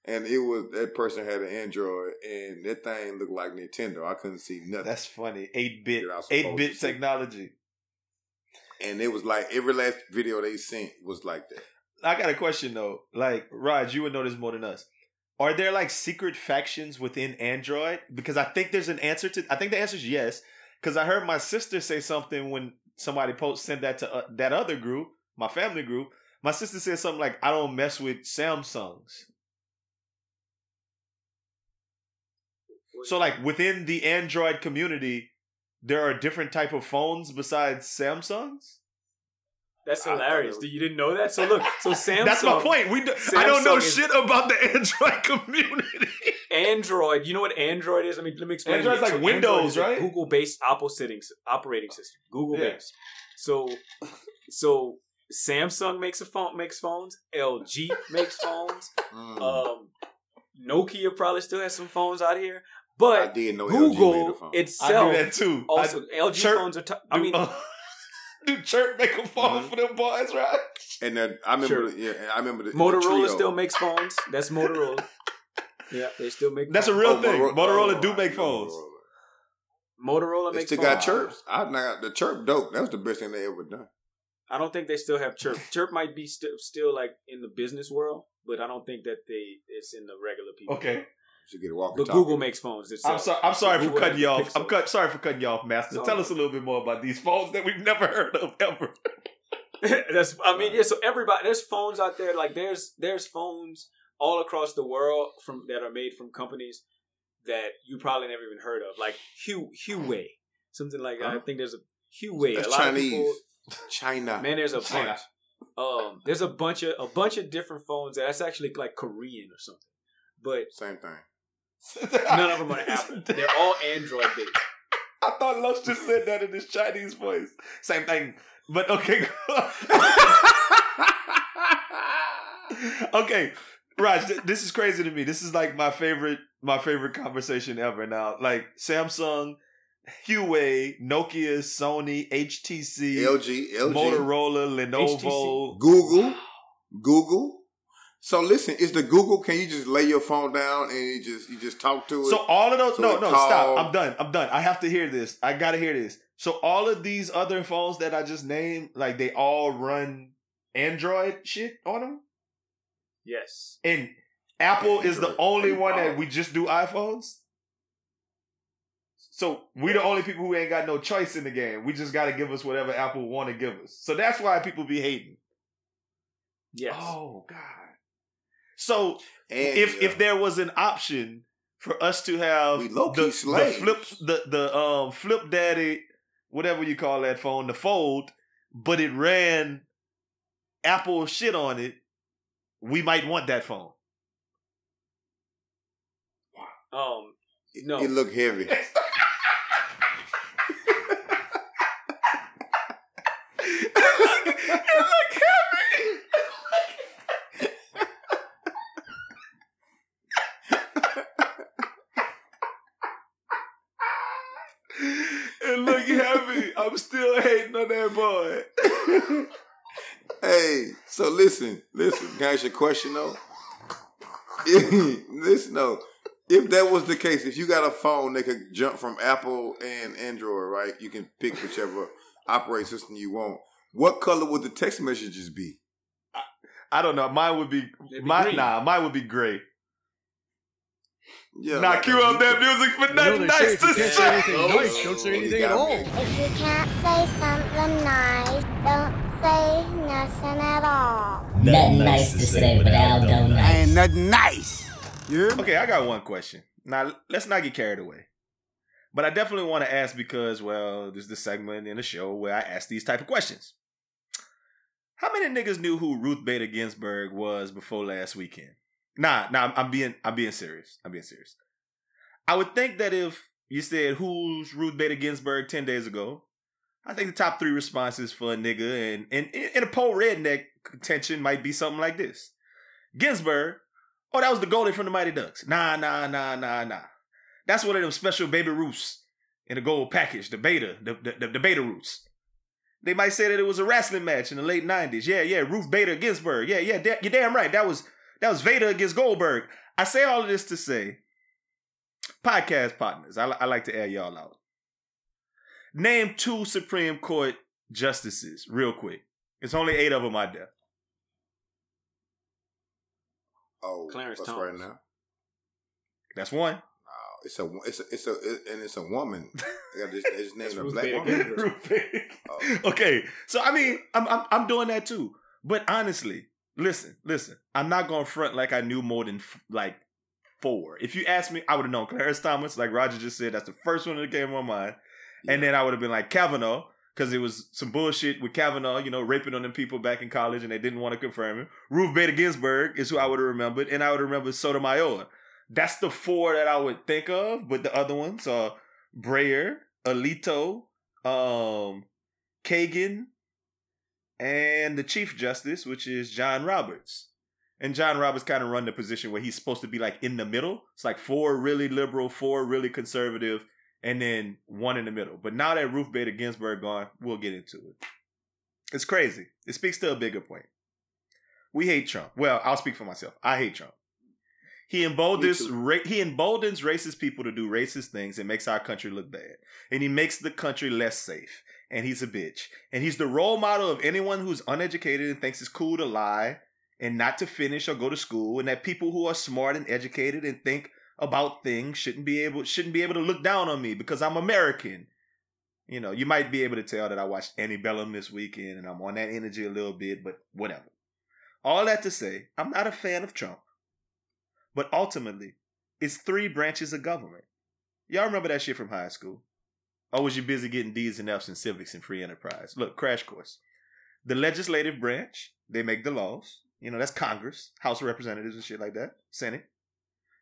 And it was that person had an Android, and that thing looked like Nintendo. I couldn't see nothing. That's funny. Eight bit, You're not supposed eight bit technology. and it was like every last video they sent was like that. I got a question though. Like Raj, you would know this more than us. Are there like secret factions within Android? Because I think there's an answer to. I think the answer is yes. Because I heard my sister say something when somebody post sent that to uh, that other group, my family group. My sister said something like, "I don't mess with Samsungs." So like within the Android community, there are different type of phones besides Samsungs. That's hilarious. Do you didn't know that? So look, so Samsung. That's my point. We do, I don't know is- shit about the Android community. Android. You know what Android is? Let me let me explain. Android's like So Windows, Android right? Google-based Apple operating operating system. Google based. So so Samsung makes a phone makes phones. LG makes phones. Mm. Um, Nokia probably still has some phones out here, I but did know LG made a Google phone. I itself do that too. also I, LG phones are. T- I mean, uh, do Chirp make a phone Mhm. for them boys, right? and then I remember, Sure. yeah, I remember the the Motorola Trio. still makes phones. That's Motorola. yeah, they still make. That's a real Oh, thing. Motorola- Motorola oh, do make phones. Motorola. Motorola makes still got chirps. I got the chirp dope. That was the best thing they ever done. I don't think they still have Chirp. Chirp might be still still like in the business world, but I don't think that they it's in the regular people. Okay. You should get a walkie But Google makes phones. I'm Itself. sorry. I'm sorry for cutting you the off. I'm cut, sorry for cutting you off, Master. It's Tell us a little bit more about these phones that we've never heard of ever. That's I mean, yeah. So everybody, there's phones out there. Like there's there's phones all across the world from that are made from companies that you probably never even heard of, like Hu Huawei, something like that. I think there's a Huawei. That's a lot Chinese. of people, China. man. There's a China. bunch. Um, there's a bunch of a bunch of different phones that's actually like Korean or something, but Same thing. None of them are Apple. They're all Android based. I thought Los just said that in his Chinese voice. Same thing. But okay. okay. Raj, th- this is crazy to me. This is like my favorite my favorite conversation ever now. Like Samsung, Huawei, Nokia, Sony, HTC, LG, LG, Motorola, Lenovo. Google, Google. So listen, is the Google? Can you just lay your phone down and you just you just talk to it? So all of those So no no called- stop. I'm done. I'm done. I have to hear this. I gotta hear this. So all of these other phones that I just named, like they all run Android shit on them, Yes. and Apple is the Android. only one that we just do iPhones. So we the only people who ain't got no choice in the game. We just got to give us whatever Apple want to give us. So that's why people be hating. Yes. Oh God. So and, if yeah. if there was an option for us to have the, the flip the the um flip daddy whatever you call that phone the fold but it ran apple shit on it we might want that phone Um. it, no. it look heavy. it look heavy i'm still hating on that boy Hey, so listen, listen. Can I ask you a question though? listen though, if that was the case, if you got a phone that could jump from Apple and Android, right? You can pick whichever operating system you want. What color would the text messages be? i don't know mine would be, be my green. nah mine would be gray Yeah, now like cue up that music for nothing they say nice to can't say say anything Oh, nice, don't say oh, anything at all. If you can't say something nice, don't say nothing at all. Nothing nice to say, but Aldo nice. Ain't nothing nice. You hear me? Okay, I got one question. Now, let's not get carried away. But I definitely want to ask because, well, this is the segment in the show where I ask these type of questions. How many niggas knew who Ruth Bader Ginsburg was before last weekend? Nah, nah, I'm, I'm being, I'm being serious. I'm being serious. I would think that if you said who's Ruth Bader Ginsburg ten days ago, I think the top three responses for a nigga and and in a poll redneck contention might be something like this: Ginsburg, Oh, that was the goalie from the Mighty Ducks. Nah, nah, nah, nah, nah. That's one of them special baby roots in the gold package, the beta, the, the, the, the beta roots. They might say that it was a wrestling match in the late 90s. Yeah, yeah, Ruth Bader Ginsburg. Yeah, yeah, da- you're damn right. That was that was Vader against Goldberg. I say all of this to say, podcast partners, I, I like to air y'all out. Name two Supreme Court justices real quick. It's only eight of them out there. Oh, Clarence what's Thomas. right now? That's one. Oh, it's a it's a it's a and it's a woman. They got just named a black woman. Ginsburg. Ruth Bader. Oh. Okay, so I mean, I'm, I'm I'm doing that too. But honestly, listen, listen. I'm not gonna front like I knew more than f- like four. If you asked me, I would have known Clarence Thomas, like Roger just said. That's the first one that came to my mind. And then I would have been like Kavanaugh, because it was some bullshit with Kavanaugh, you know, raping on them people back in college, and they didn't want to confirm him. Ruth Bader Ginsburg is who I would have remembered, and I would remember Sotomayor. That's the four that I would think of, but the other ones are Breyer, Alito, um, Kagan, and the Chief Justice, which is John Roberts. And John Roberts kind of run the position where he's supposed to be like in the middle. It's like four really liberal, four really conservative, and then one in the middle. But now that Ruth Bader Ginsburg gone, we'll get into it. It's crazy. It speaks to a bigger point. We hate Trump. Well, I'll speak for myself. I hate Trump. He emboldens ra- he emboldens racist people to do racist things and makes our country look bad. And he makes the country less safe. And he's a bitch. And he's the role model of anyone who's uneducated and thinks it's cool to lie and not to finish or go to school. And that people who are smart and educated and think about things shouldn't be able shouldn't be able to look down on me because I'm American. You know, you might be able to tell that I watched Antebellum this weekend and I'm on that energy a little bit, but whatever. All that to say, I'm not a fan of Trump. But ultimately, it's three branches of government. Y'all remember that shit from high school? Or was you busy getting D's and F's in civics and free enterprise? Look, crash course. The legislative branch, they make the laws. You know, that's Congress, House of Representatives and shit like that, Senate.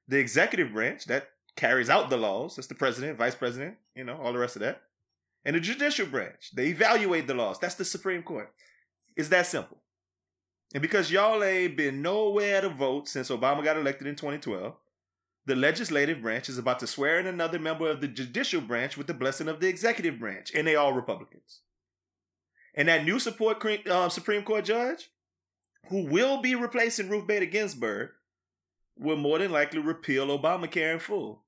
The executive branch, that carries out the laws. That's the president, vice president, you know, all the rest of that. And the judicial branch, they evaluate the laws. That's the Supreme Court. It's that simple. And because y'all ain't been nowhere to vote since Obama got elected in 2012, the legislative branch is about to swear in another member of the judicial branch with the blessing of the executive branch, and they all Republicans. And that new support uh, Supreme Court judge, who will be replacing Ruth Bader Ginsburg, will more than likely repeal Obamacare in full,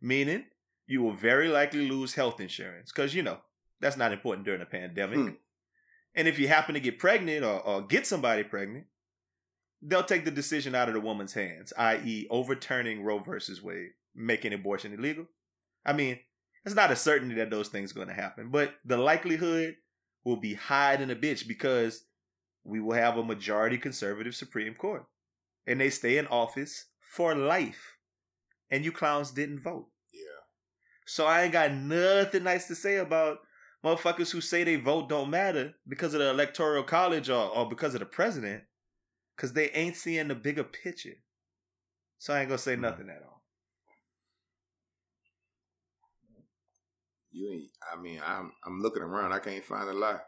meaning you will very likely lose health insurance because you know that's not important during a pandemic. Hmm. And if you happen to get pregnant or, or get somebody pregnant, they'll take the decision out of the woman's hands, i.e., overturning Roe versus Wade, making abortion illegal. I mean, it's not a certainty that those things are going to happen, but the likelihood will be high than a bitch because we will have a majority conservative Supreme Court. And they stay in office for life. And you clowns didn't vote. Yeah. So I ain't got nothing nice to say about motherfuckers who say they vote don't matter because of the electoral college or, or because of the president. Cause they ain't seeing the bigger picture. So I ain't gonna say hmm. nothing at all. You ain't. I mean, I'm. I'm looking around. I can't find a lie.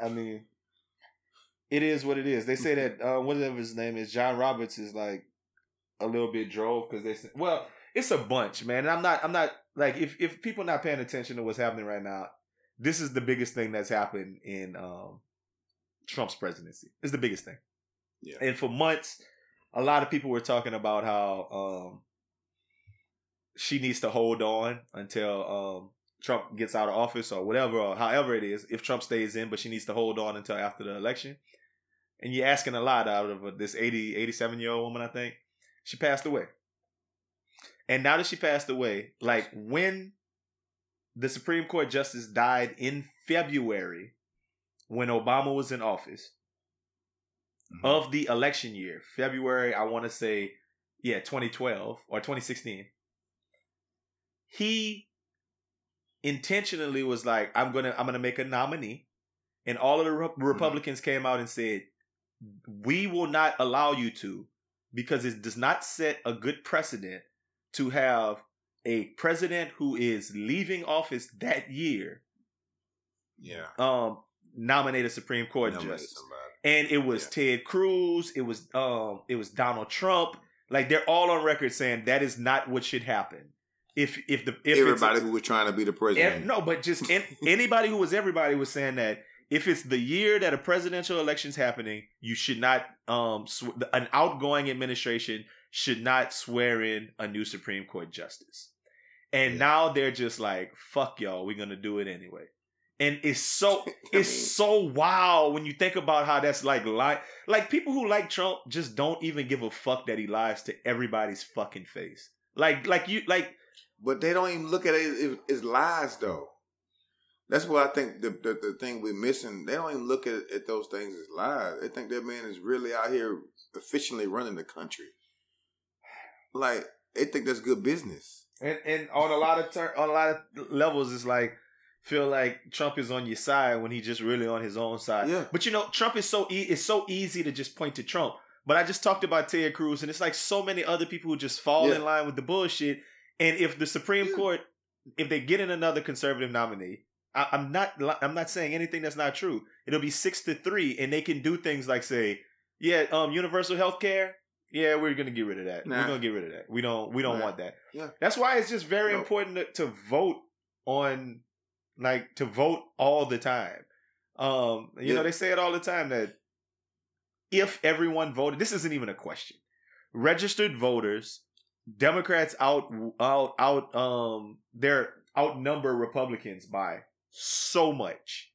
I mean, it is what it is. They say that uh, whatever his name is, John Roberts is like a little bit drove because they say, well, it's a bunch, man. And I'm not, I'm not like if if people not paying attention to what's happening right now, this is the biggest thing that's happened in um, Trump's presidency. It's the biggest thing. Yeah. And for months, a lot of people were talking about how um, she needs to hold on until um, Trump gets out of office or whatever, or however it is, if Trump stays in, but she needs to hold on until after the election. And you're asking a lot out of this 80, 87 year old woman, I think. She passed away. And now that she passed away, like when the Supreme Court justice died in February, when Obama was in office, mm-hmm. of the election year, February, I want to say, yeah, 2012 or 2016, he intentionally was like, I'm gonna, I'm gonna make a nominee, and all of the Re- Republicans came out and said, we will not allow you to, because it does not set a good precedent to have a president who is leaving office that year Yeah. um nominate a Supreme Court Nominate justice somebody. and it was Ted Cruz, it was um, it was Donald Trump. Like they're all on record saying that is not what should happen. If if the if Everybody who was trying to be the ev- president. no, but just an, anybody who was everybody was saying that if it's the year that a presidential election's happening, you should not um sw- an outgoing administration should not swear in a new Supreme Court justice. And Yeah. now they're just like, fuck y'all, we're gonna do it anyway. And it's so it's so wild when you think about how that's like lie like people who like Trump just don't even give a fuck that he lies to everybody's fucking face. Like like you like But they don't even look at it as, as lies, though. That's what I think the, the the thing we're missing. They don't even look at, at those things as lies. They think that man is really out here efficiently running the country. Like they think that's good business. and, and on a lot of ter- on a lot of levels it's like feel like Trump is on your side when he's just really on his own side. Yeah. But you know, Trump is so e- it's so easy to just point to Trump. But I just talked about Ted Cruz, and it's like so many other people who just fall Yeah. in line with the bullshit. And if the Supreme. Court, if they get in another conservative nominee, I, I'm not I'm not saying anything that's not true. It'll be six to three, and they can do things like say, yeah, um, universal health care. Yeah, we're gonna get rid of that. Nah. We're gonna get rid of that. We don't we don't Nah. want that. Yeah. That's why it's just very No. important to, to vote on like to vote all the time. Um, you Yeah. know, they say it all the time that if everyone voted, this isn't even a question. Registered voters, Democrats out out out um they're outnumber Republicans by so much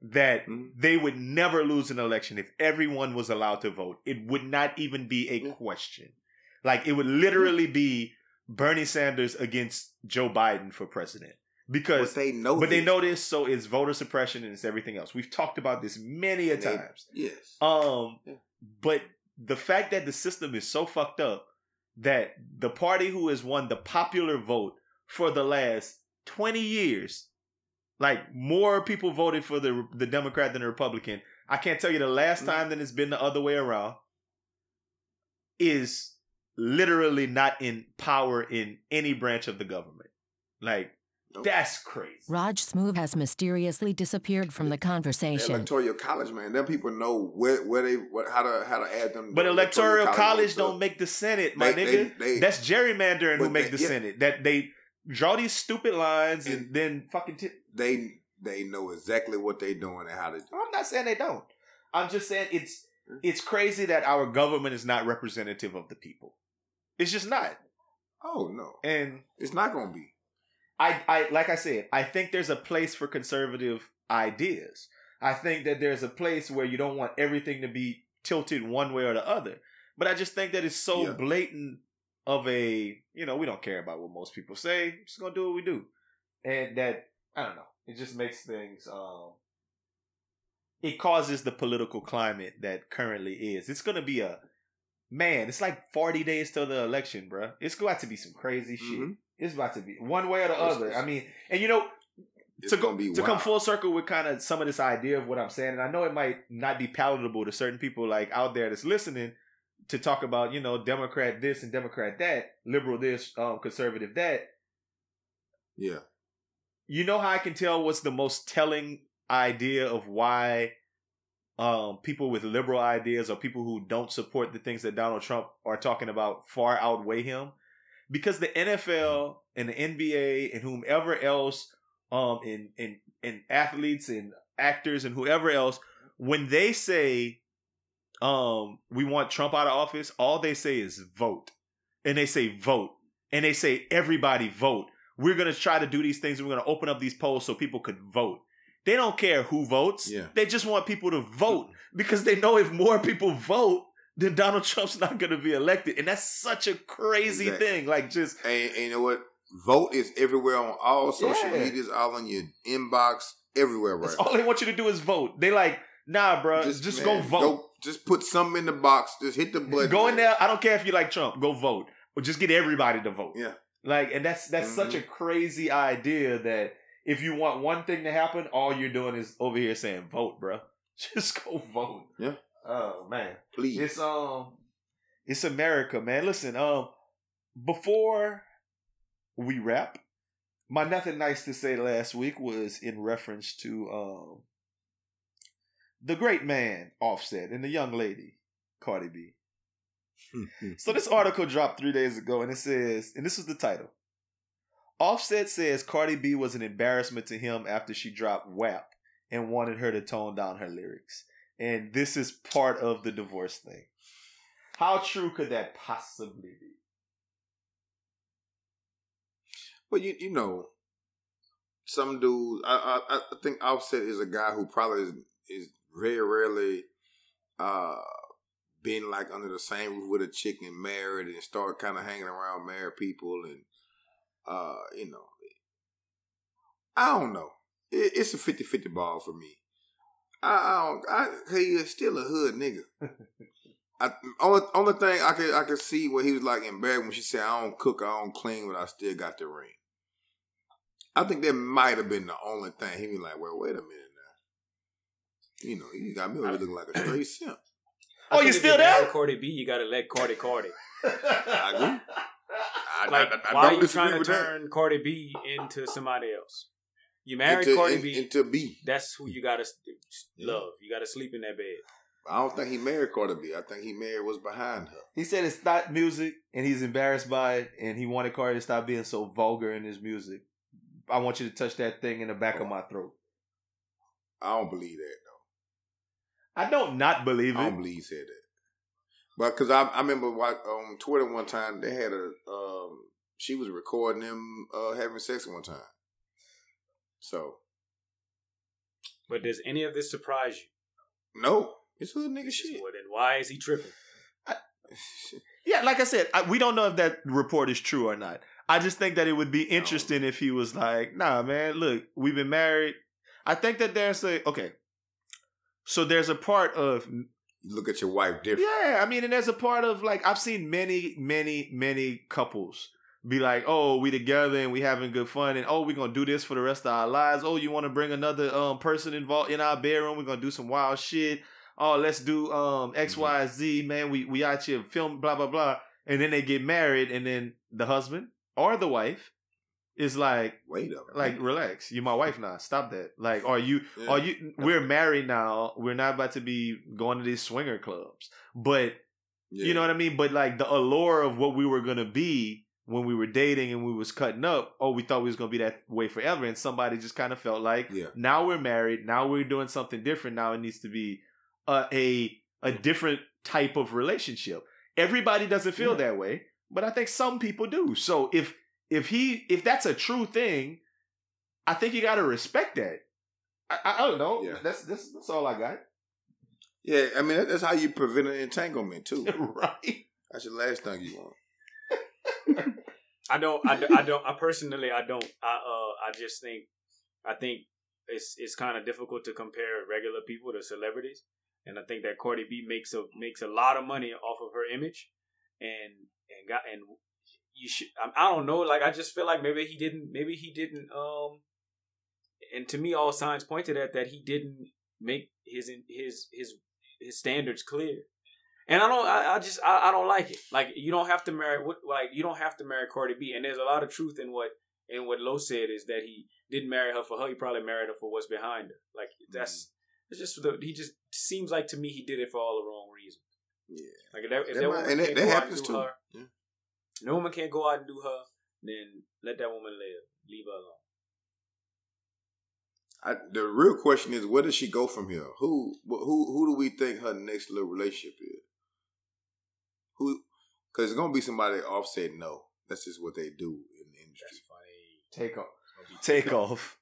that Mhm. they would never lose an election if everyone was allowed to vote. It would not even be a question. Like it would literally be Bernie Sanders against Joe Biden for president. Because But they know. but they this. know this, so it's voter suppression and it's everything else. We've talked about this many a And they- times. Yes. Um, Yeah. but the fact that the system is so fucked up that the party who has won the popular vote for the last twenty years, like more people voted for the the Democrat than the Republican. I can't tell you the last Mhm. time that it's been the other way around. Is literally not in power in any branch of the government. Like. That's crazy. Raj Smoove has mysteriously disappeared from the The conversation. electoral college, man. Them people know where where they what how to how to add them. But the electoral college votes up. don't make the Senate, my They- nigga. they- they- That's gerrymandering who But make they- the yeah. Senate. That they draw these stupid lines and, And- then fucking. T- They they know exactly what they're doing and how to. Do. I'm not saying they don't. I'm just saying it's Hmm. it's crazy that our government is not representative of the people. It's just not. Oh no, And it's not gonna be. I, I like I said, I think there's a place for conservative ideas. I think that there's a place where you don't want everything to be tilted one way or the other. But I just think that it's so Yeah. blatant of a, you know, we don't care about what most people say. We're just gonna do what we do, and that I don't know. It just makes things. um It causes the political climate that currently is. It's gonna be a man. It's like 40 days till the election, bruh. It's going to be some crazy shit. It's about to be one way or the other. I mean, and you know, It's to go to come full circle with kind of some of this idea of what I'm saying, and I know it might not be palatable to certain people like out there that's listening to talk about you know Democrat this and Democrat that, liberal this, um, conservative that. Yeah, You know how I can tell what's the most telling idea of why um, people with liberal ideas or people who don't support the things that Donald Trump are talking about far outweigh him? Because the NFL and the NBA and whomever else, um, and and and athletes and actors and whoever else, when they say, um, we want Trump out of office, all they say is vote, and they say vote, and they say everybody vote we're going to try to do these things. We're going to open up these polls so people could vote. They don't care who votes. Yeah. They just want people to vote because they know if more people vote, then Donald Trump's not going to be elected. And that's such a crazy Exactly. thing. Like, just, and, and you know what? Vote is everywhere on all social Yeah. medias, all on your inbox, everywhere. Right. that's all they want you to do is vote. They like, nah, bro, just, go man, vote. just put something in the box. Just hit the button. Go in there. I don't care if you like Trump. Go vote. Or just get everybody to vote. Yeah. Like, and that's that's such Mhm. a crazy idea that if you want one thing to happen, all you're doing is over here saying vote, bro. Just go vote. Yeah. Oh man, Please. it's um, it's America, man. Listen, um, before we wrap, my nothing nice to say last week was in reference to um, the great man Offset and the young lady Cardi B. So this article dropped three days ago, and it says, and this is the title. Offset says Cardi B was an embarrassment to him after she dropped WAP and wanted her to tone down her lyrics. And this is part of the divorce thing. How true could that possibly be? Well, you you know, some dude. I I, I think Offset is a guy who probably is, is very rarely uh been like under the same roof with a chick and married and start kind of hanging around married people and uh you know I don't know. It, it's a 50-50 ball for me. I, I don't. I he is still a hood nigga. I, only only thing I could I could see what he was like embarrassed when she said I don't cook, I don't clean, but I still got the ring. I think that might have been the only thing. He was like, well, wait a minute now. You know, you got me looking like a straight simp. Oh, think you if still marry there? Cardi B, you gotta let Cardi Cardi. I agree. I, Like, I, I, I why are don't you disagree trying to with that. turn Cardi B into somebody else? You married into, Cardi in- B. into B. that's who you gotta s- love. You gotta sleep in that bed. I don't think he married Cardi B. I think he married what's behind her. He said it's not music, and he's embarrassed by it, and he wanted Cardi to stop being so vulgar in his music. I want you to touch that thing in the back of my throat. I don't believe that though. I don't not believe it. I don't believe he said that. But because I, I remember what, on Twitter one time they had a um, she was recording them uh, having sex one time. So But does any of this surprise you? no, it's hood nigga shit. Well, then why is he tripping? Yeah, like I said, I, we don't know if that report is true or not. I just think that it would be interesting if he was like, "Nah, man, look, we've been married." I think that there's a okay. So there's a part of You look at your wife different. yeah, I mean, and there's a part of like I've seen many, many, many couples be like, "Oh, we together and we having good fun, and oh, we're gonna do this for the rest of our lives. Oh, you want to bring another um person involved in our bedroom? We're gonna do some wild shit. Oh, let's do um X, Mhm. Y, Z, man. We we out here film blah blah blah, and then they get married, and then the husband or the wife is like, Wait up, like relax, you my wife now. Stop that. Like, are you Yeah. are you? We're married now. We're not about to be going to these swinger clubs, but you know what I mean? But like the allure of what we were gonna be when we were dating and we was cutting up, oh, we thought we was gonna be that way forever. And somebody just kind of felt like Yeah. now we're married, now we're doing something different. Now it needs to be a a, a different type of relationship. Everybody doesn't feel Yeah. that way, but I think some people do. So if if he if that's a true thing, I think you gotta respect that. I, I, I don't know. Yeah. That's, that's that's all I got. Yeah, I mean that's how you prevent an entanglement too. right. That's the last thing you want. I don't. I, don't- I don't. I personally, I don't. I uh. I just think. I think it's it's kind of difficult to compare regular people to celebrities, and I think that Cardi B makes a makes a lot of money off of her image, and and got and you should. I, I don't know. Like I just feel like maybe he didn't. Maybe he didn't. Um. And to me, all signs pointed at that he didn't make his his his his standards clear. And I don't, I, I just, I, I don't like it. Like you don't have to marry, what, like you don't have to marry Cardi B. And there's a lot of truth in what, in what Lo said is that he didn't marry her for her. He probably married her for what's behind her. Like mm-hmm. that's, it's just the, he just seems like to me he did it for all the wrong reasons. Yeah. Like if that, if That that might- and that- can't that happens and do too. her, Yeah. no woman can't go out and do her, then let that woman live. Leave her alone. I, the real question is, where does she go from here? Who who who do we think her next little relationship is? Who? Because it's gonna be somebody offset. No, that's just what they do in the industry. Take off. Take off.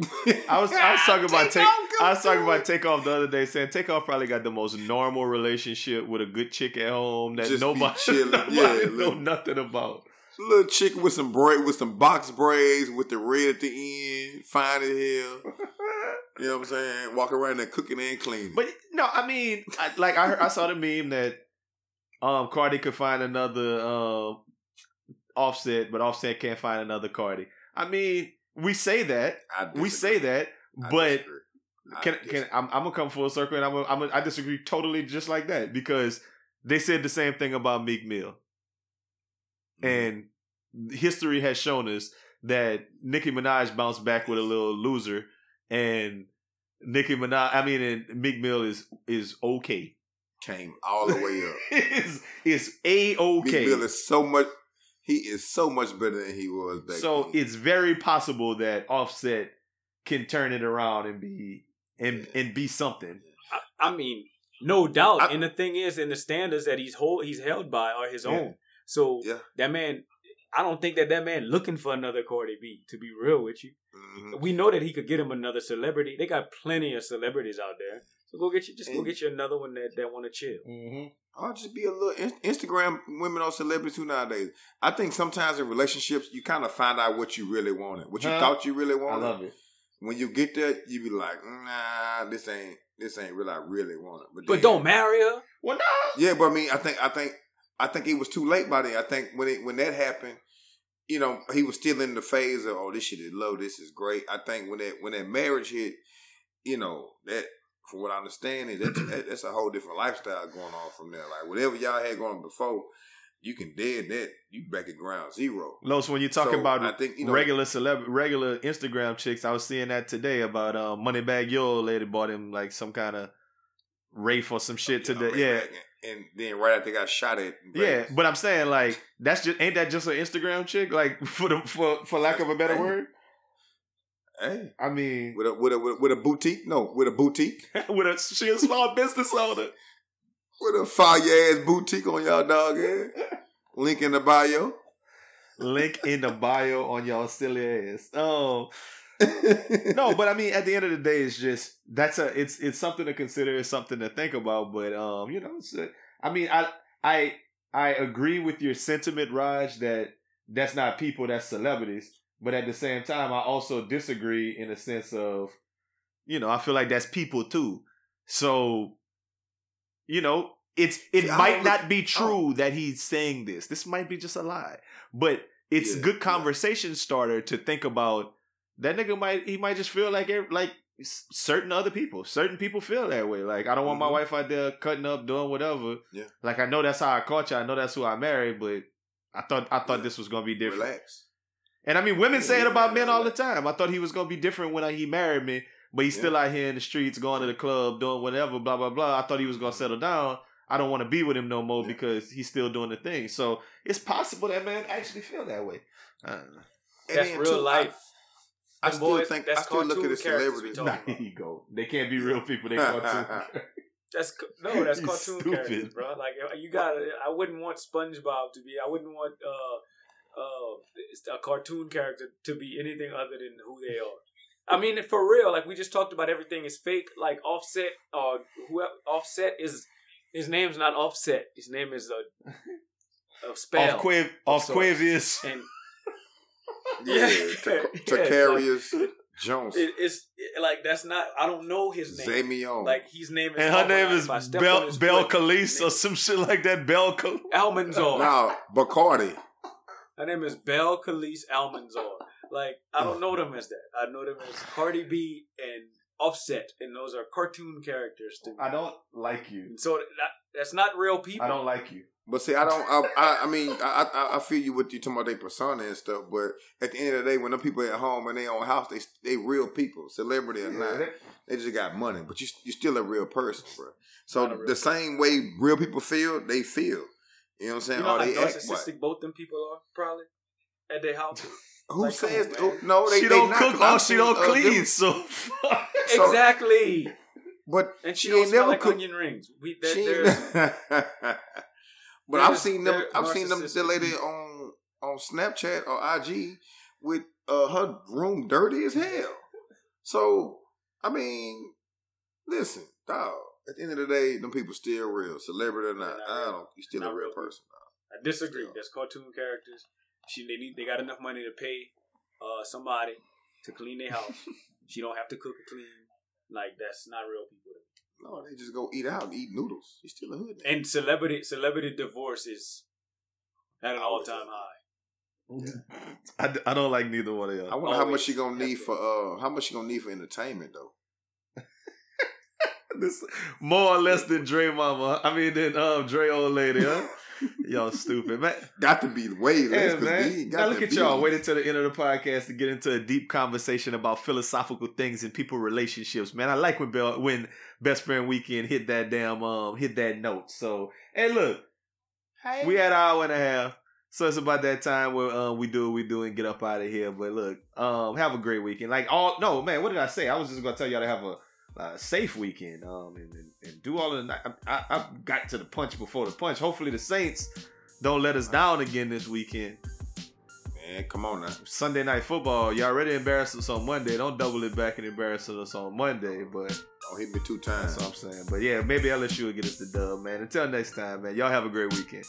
I was I was talking about take I was talking about take off the other day saying take off probably got the most normal relationship with a good chick at home that Just nobody, chilling. nobody Yeah, know little- nothing about. Little chick with some braid, with some box braids, with the red at the end, fine as hell. You know what I'm saying? Walking around there cooking and cleaning. But no, I mean, I, like I heard, I saw the meme that um Cardi could find another um Offset, but Offset can't find another Cardi. I mean, we say that, we say that, I but disagree. I can can. I'm, I'm gonna come full circle and I'm gonna, I'm gonna, I disagree totally just like that because they said the same thing about Meek Mill and history has shown us that Nicki Minaj bounced back with a little loser and Nicki Minaj I mean and Meek Mill is is okay came all the way up. it's is a Meek okay Mill is so much. He is so much better than he was back so then. it's very possible that Offset can turn it around and be and Yeah. and be something I, I mean, no doubt. I- and the thing is, and the standards that he's hold, he's held by are his Yeah. own. So Yeah. that man, I don't think that that man looking for another Cardi B. To be real with you, Mhm. we know that he could get him another celebrity. They got plenty of celebrities out there. So go get you, just go get you another one that, that want to chill. mm-hmm. I'll just be a little in- Instagram women or celebrities too nowadays. I think sometimes in relationships you kind of find out what you really wanted, what you Huh? thought you really I wanted. love it When you get there, you be like, nah, this ain't this ain't really I really wanted. But then- don't marry her. well no Yeah, but I mean, I think I think I think it was too late by then. I think when it when that happened, you know, he was still in the phase of, oh, this shit is low, this is great. I think when that when that marriage hit, you know, that from what I understand is that's, that, that's a whole different lifestyle going on from there. Like whatever y'all had going on before, you can dead that. You back at ground zero. Los, when you're talking So, about I think, you know- regular celeb, regular Instagram chicks, I was seeing that today about um, Moneybagg Yo lady bought him like some kind of Rafe or some shit today. Yeah. And then right after they got shot at. yeah. But I'm saying like that's just ain't that just an Instagram chick? Like for the for for lack of a better word. Hey, I mean, with a with a with a, boutique, no, with a boutique, with a she a small business owner. with a fire ass boutique on y'all dog head. Link in the bio. Link in the bio on y'all silly ass. Oh. no, but I mean, at the end of the day, it's just that's a it's it's something to consider, it's something to think about. But um, you know, a, I mean, I I I agree with your sentiment, Raj, that that's not people, that's celebrities. But at the same time, I also disagree in a sense of, you know, I feel like that's people too. So, you know, it's it See, might don't be true that he's saying this. This might be just a lie, but it's Yeah, good yeah. conversation starter to think about. That nigga might he might just feel like like certain other people, certain people feel that way. Like I don't want my Mhm. wife out there cutting up, doing whatever. Yeah. Like I know that's how I caught you. I know that's who I married, but I thought I thought Yeah. this was gonna be different. Relax. And I mean, women say it about men all the time. I thought he was gonna be different when he married me, but he's Yeah. still out here in the streets, going to the club, doing whatever, blah blah blah. I thought he was gonna settle down. I don't want to be with him no more Yeah. because he's still doing the thing. So it's possible that man actually feel that way. I don't know. And That's real too, life. I, I still boys- think that's I still look at cartoon the characters we celebrities. talking Nah, here you go. They can't be real people. They cartoon. That's no, that's cartoon stupid. characters, bro. Like you got, to I wouldn't want SpongeBob to be. I wouldn't want uh uh a cartoon character to be anything other than who they are. I mean, for real, like we just talked about, everything is fake. Like Offset, or whoever Offset is. His name's not Offset. His name is a a spell. Off Quav, off sorts. Quavius. and Yeah, Yeah. Takarius Jones, it, it's it, like that's not. I don't know his name. Zamion. Like his name is. And her name is If I Bel his Bel foot, or some shit like that. Bel Khal- Almanzar. now Bacardi. Her name is Belcalis Almanzar. Like I don't know them as that. I know them as Cardi B and Offset, and those are cartoon characters to me. I don't like you. So that, that's not real people. I don't like you. But see, I don't. I, I, I mean, I, I, I feel you with you talking about their persona and stuff. But at the end of the day, when the people at home and they own house, they they real people, celebrity or not. They just got money, but you you still a real person, bro. So Not a the same way real people feel, they feel. You know what I'm saying? You know or how they act like. narcissistic both them people are, probably at their house. Who Like, says? on, oh, no, they, she they don't not, cook 'cause or she don't uh, clean. So So- exactly. but And she, she don't ain't smell never like cook- onion rings. We there, she. there's but I've just- seen them. I've seen them. The narcissistic. lady on on Snapchat or IG with uh, her room dirty as hell. So I mean, listen, dog. At the end of the day, them people still real, celebrity or not. Not I real. don't. You still Not a real real people. person. I disagree. Still. That's cartoon characters. She they need they got enough money to pay uh somebody to clean their house. she don't have to cook or clean. Like that's not real people. No, they just go eat out and eat noodles. She's still a hood. nigga. And celebrity celebrity divorce is at an all time high. I, I don't like neither one of y'all. I wonder how much she gonna need for uh how much she gonna need for entertainment though. This more or less than Dre Mama. I mean, than um Dre old lady, huh? y'all stupid, man. Got to be way less. Hey, 'cause man. got Now to look at be- y'all. Waited till the end of the podcast to get into a deep conversation about philosophical things and people relationships. Man, I like when Bell, when Best Friend Weekend hit that damn um hit that note. So hey, look, hey. we had an hour and a half. So it's about that time where um, we do what we do and get up out of here. But look, um, have a great weekend. Like all no man, what did I say? I was just gonna tell y'all to have a, a safe weekend. Um, and, and, and do all of the. night. I, I, I got to the punch before the punch. Hopefully the Saints don't let us down again this weekend. Man, come on now. Sunday night football, you all already embarrassed us on Monday. Don't double it back and embarrass us on Monday. But Don't hit me two times. that's what I'm saying. But yeah, maybe LSU will get us the dub, man. Until next time, man. Y'all have a great weekend.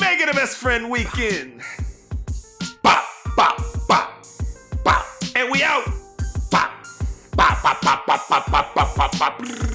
Make it a best friend weekend. pat pat pat pat pat.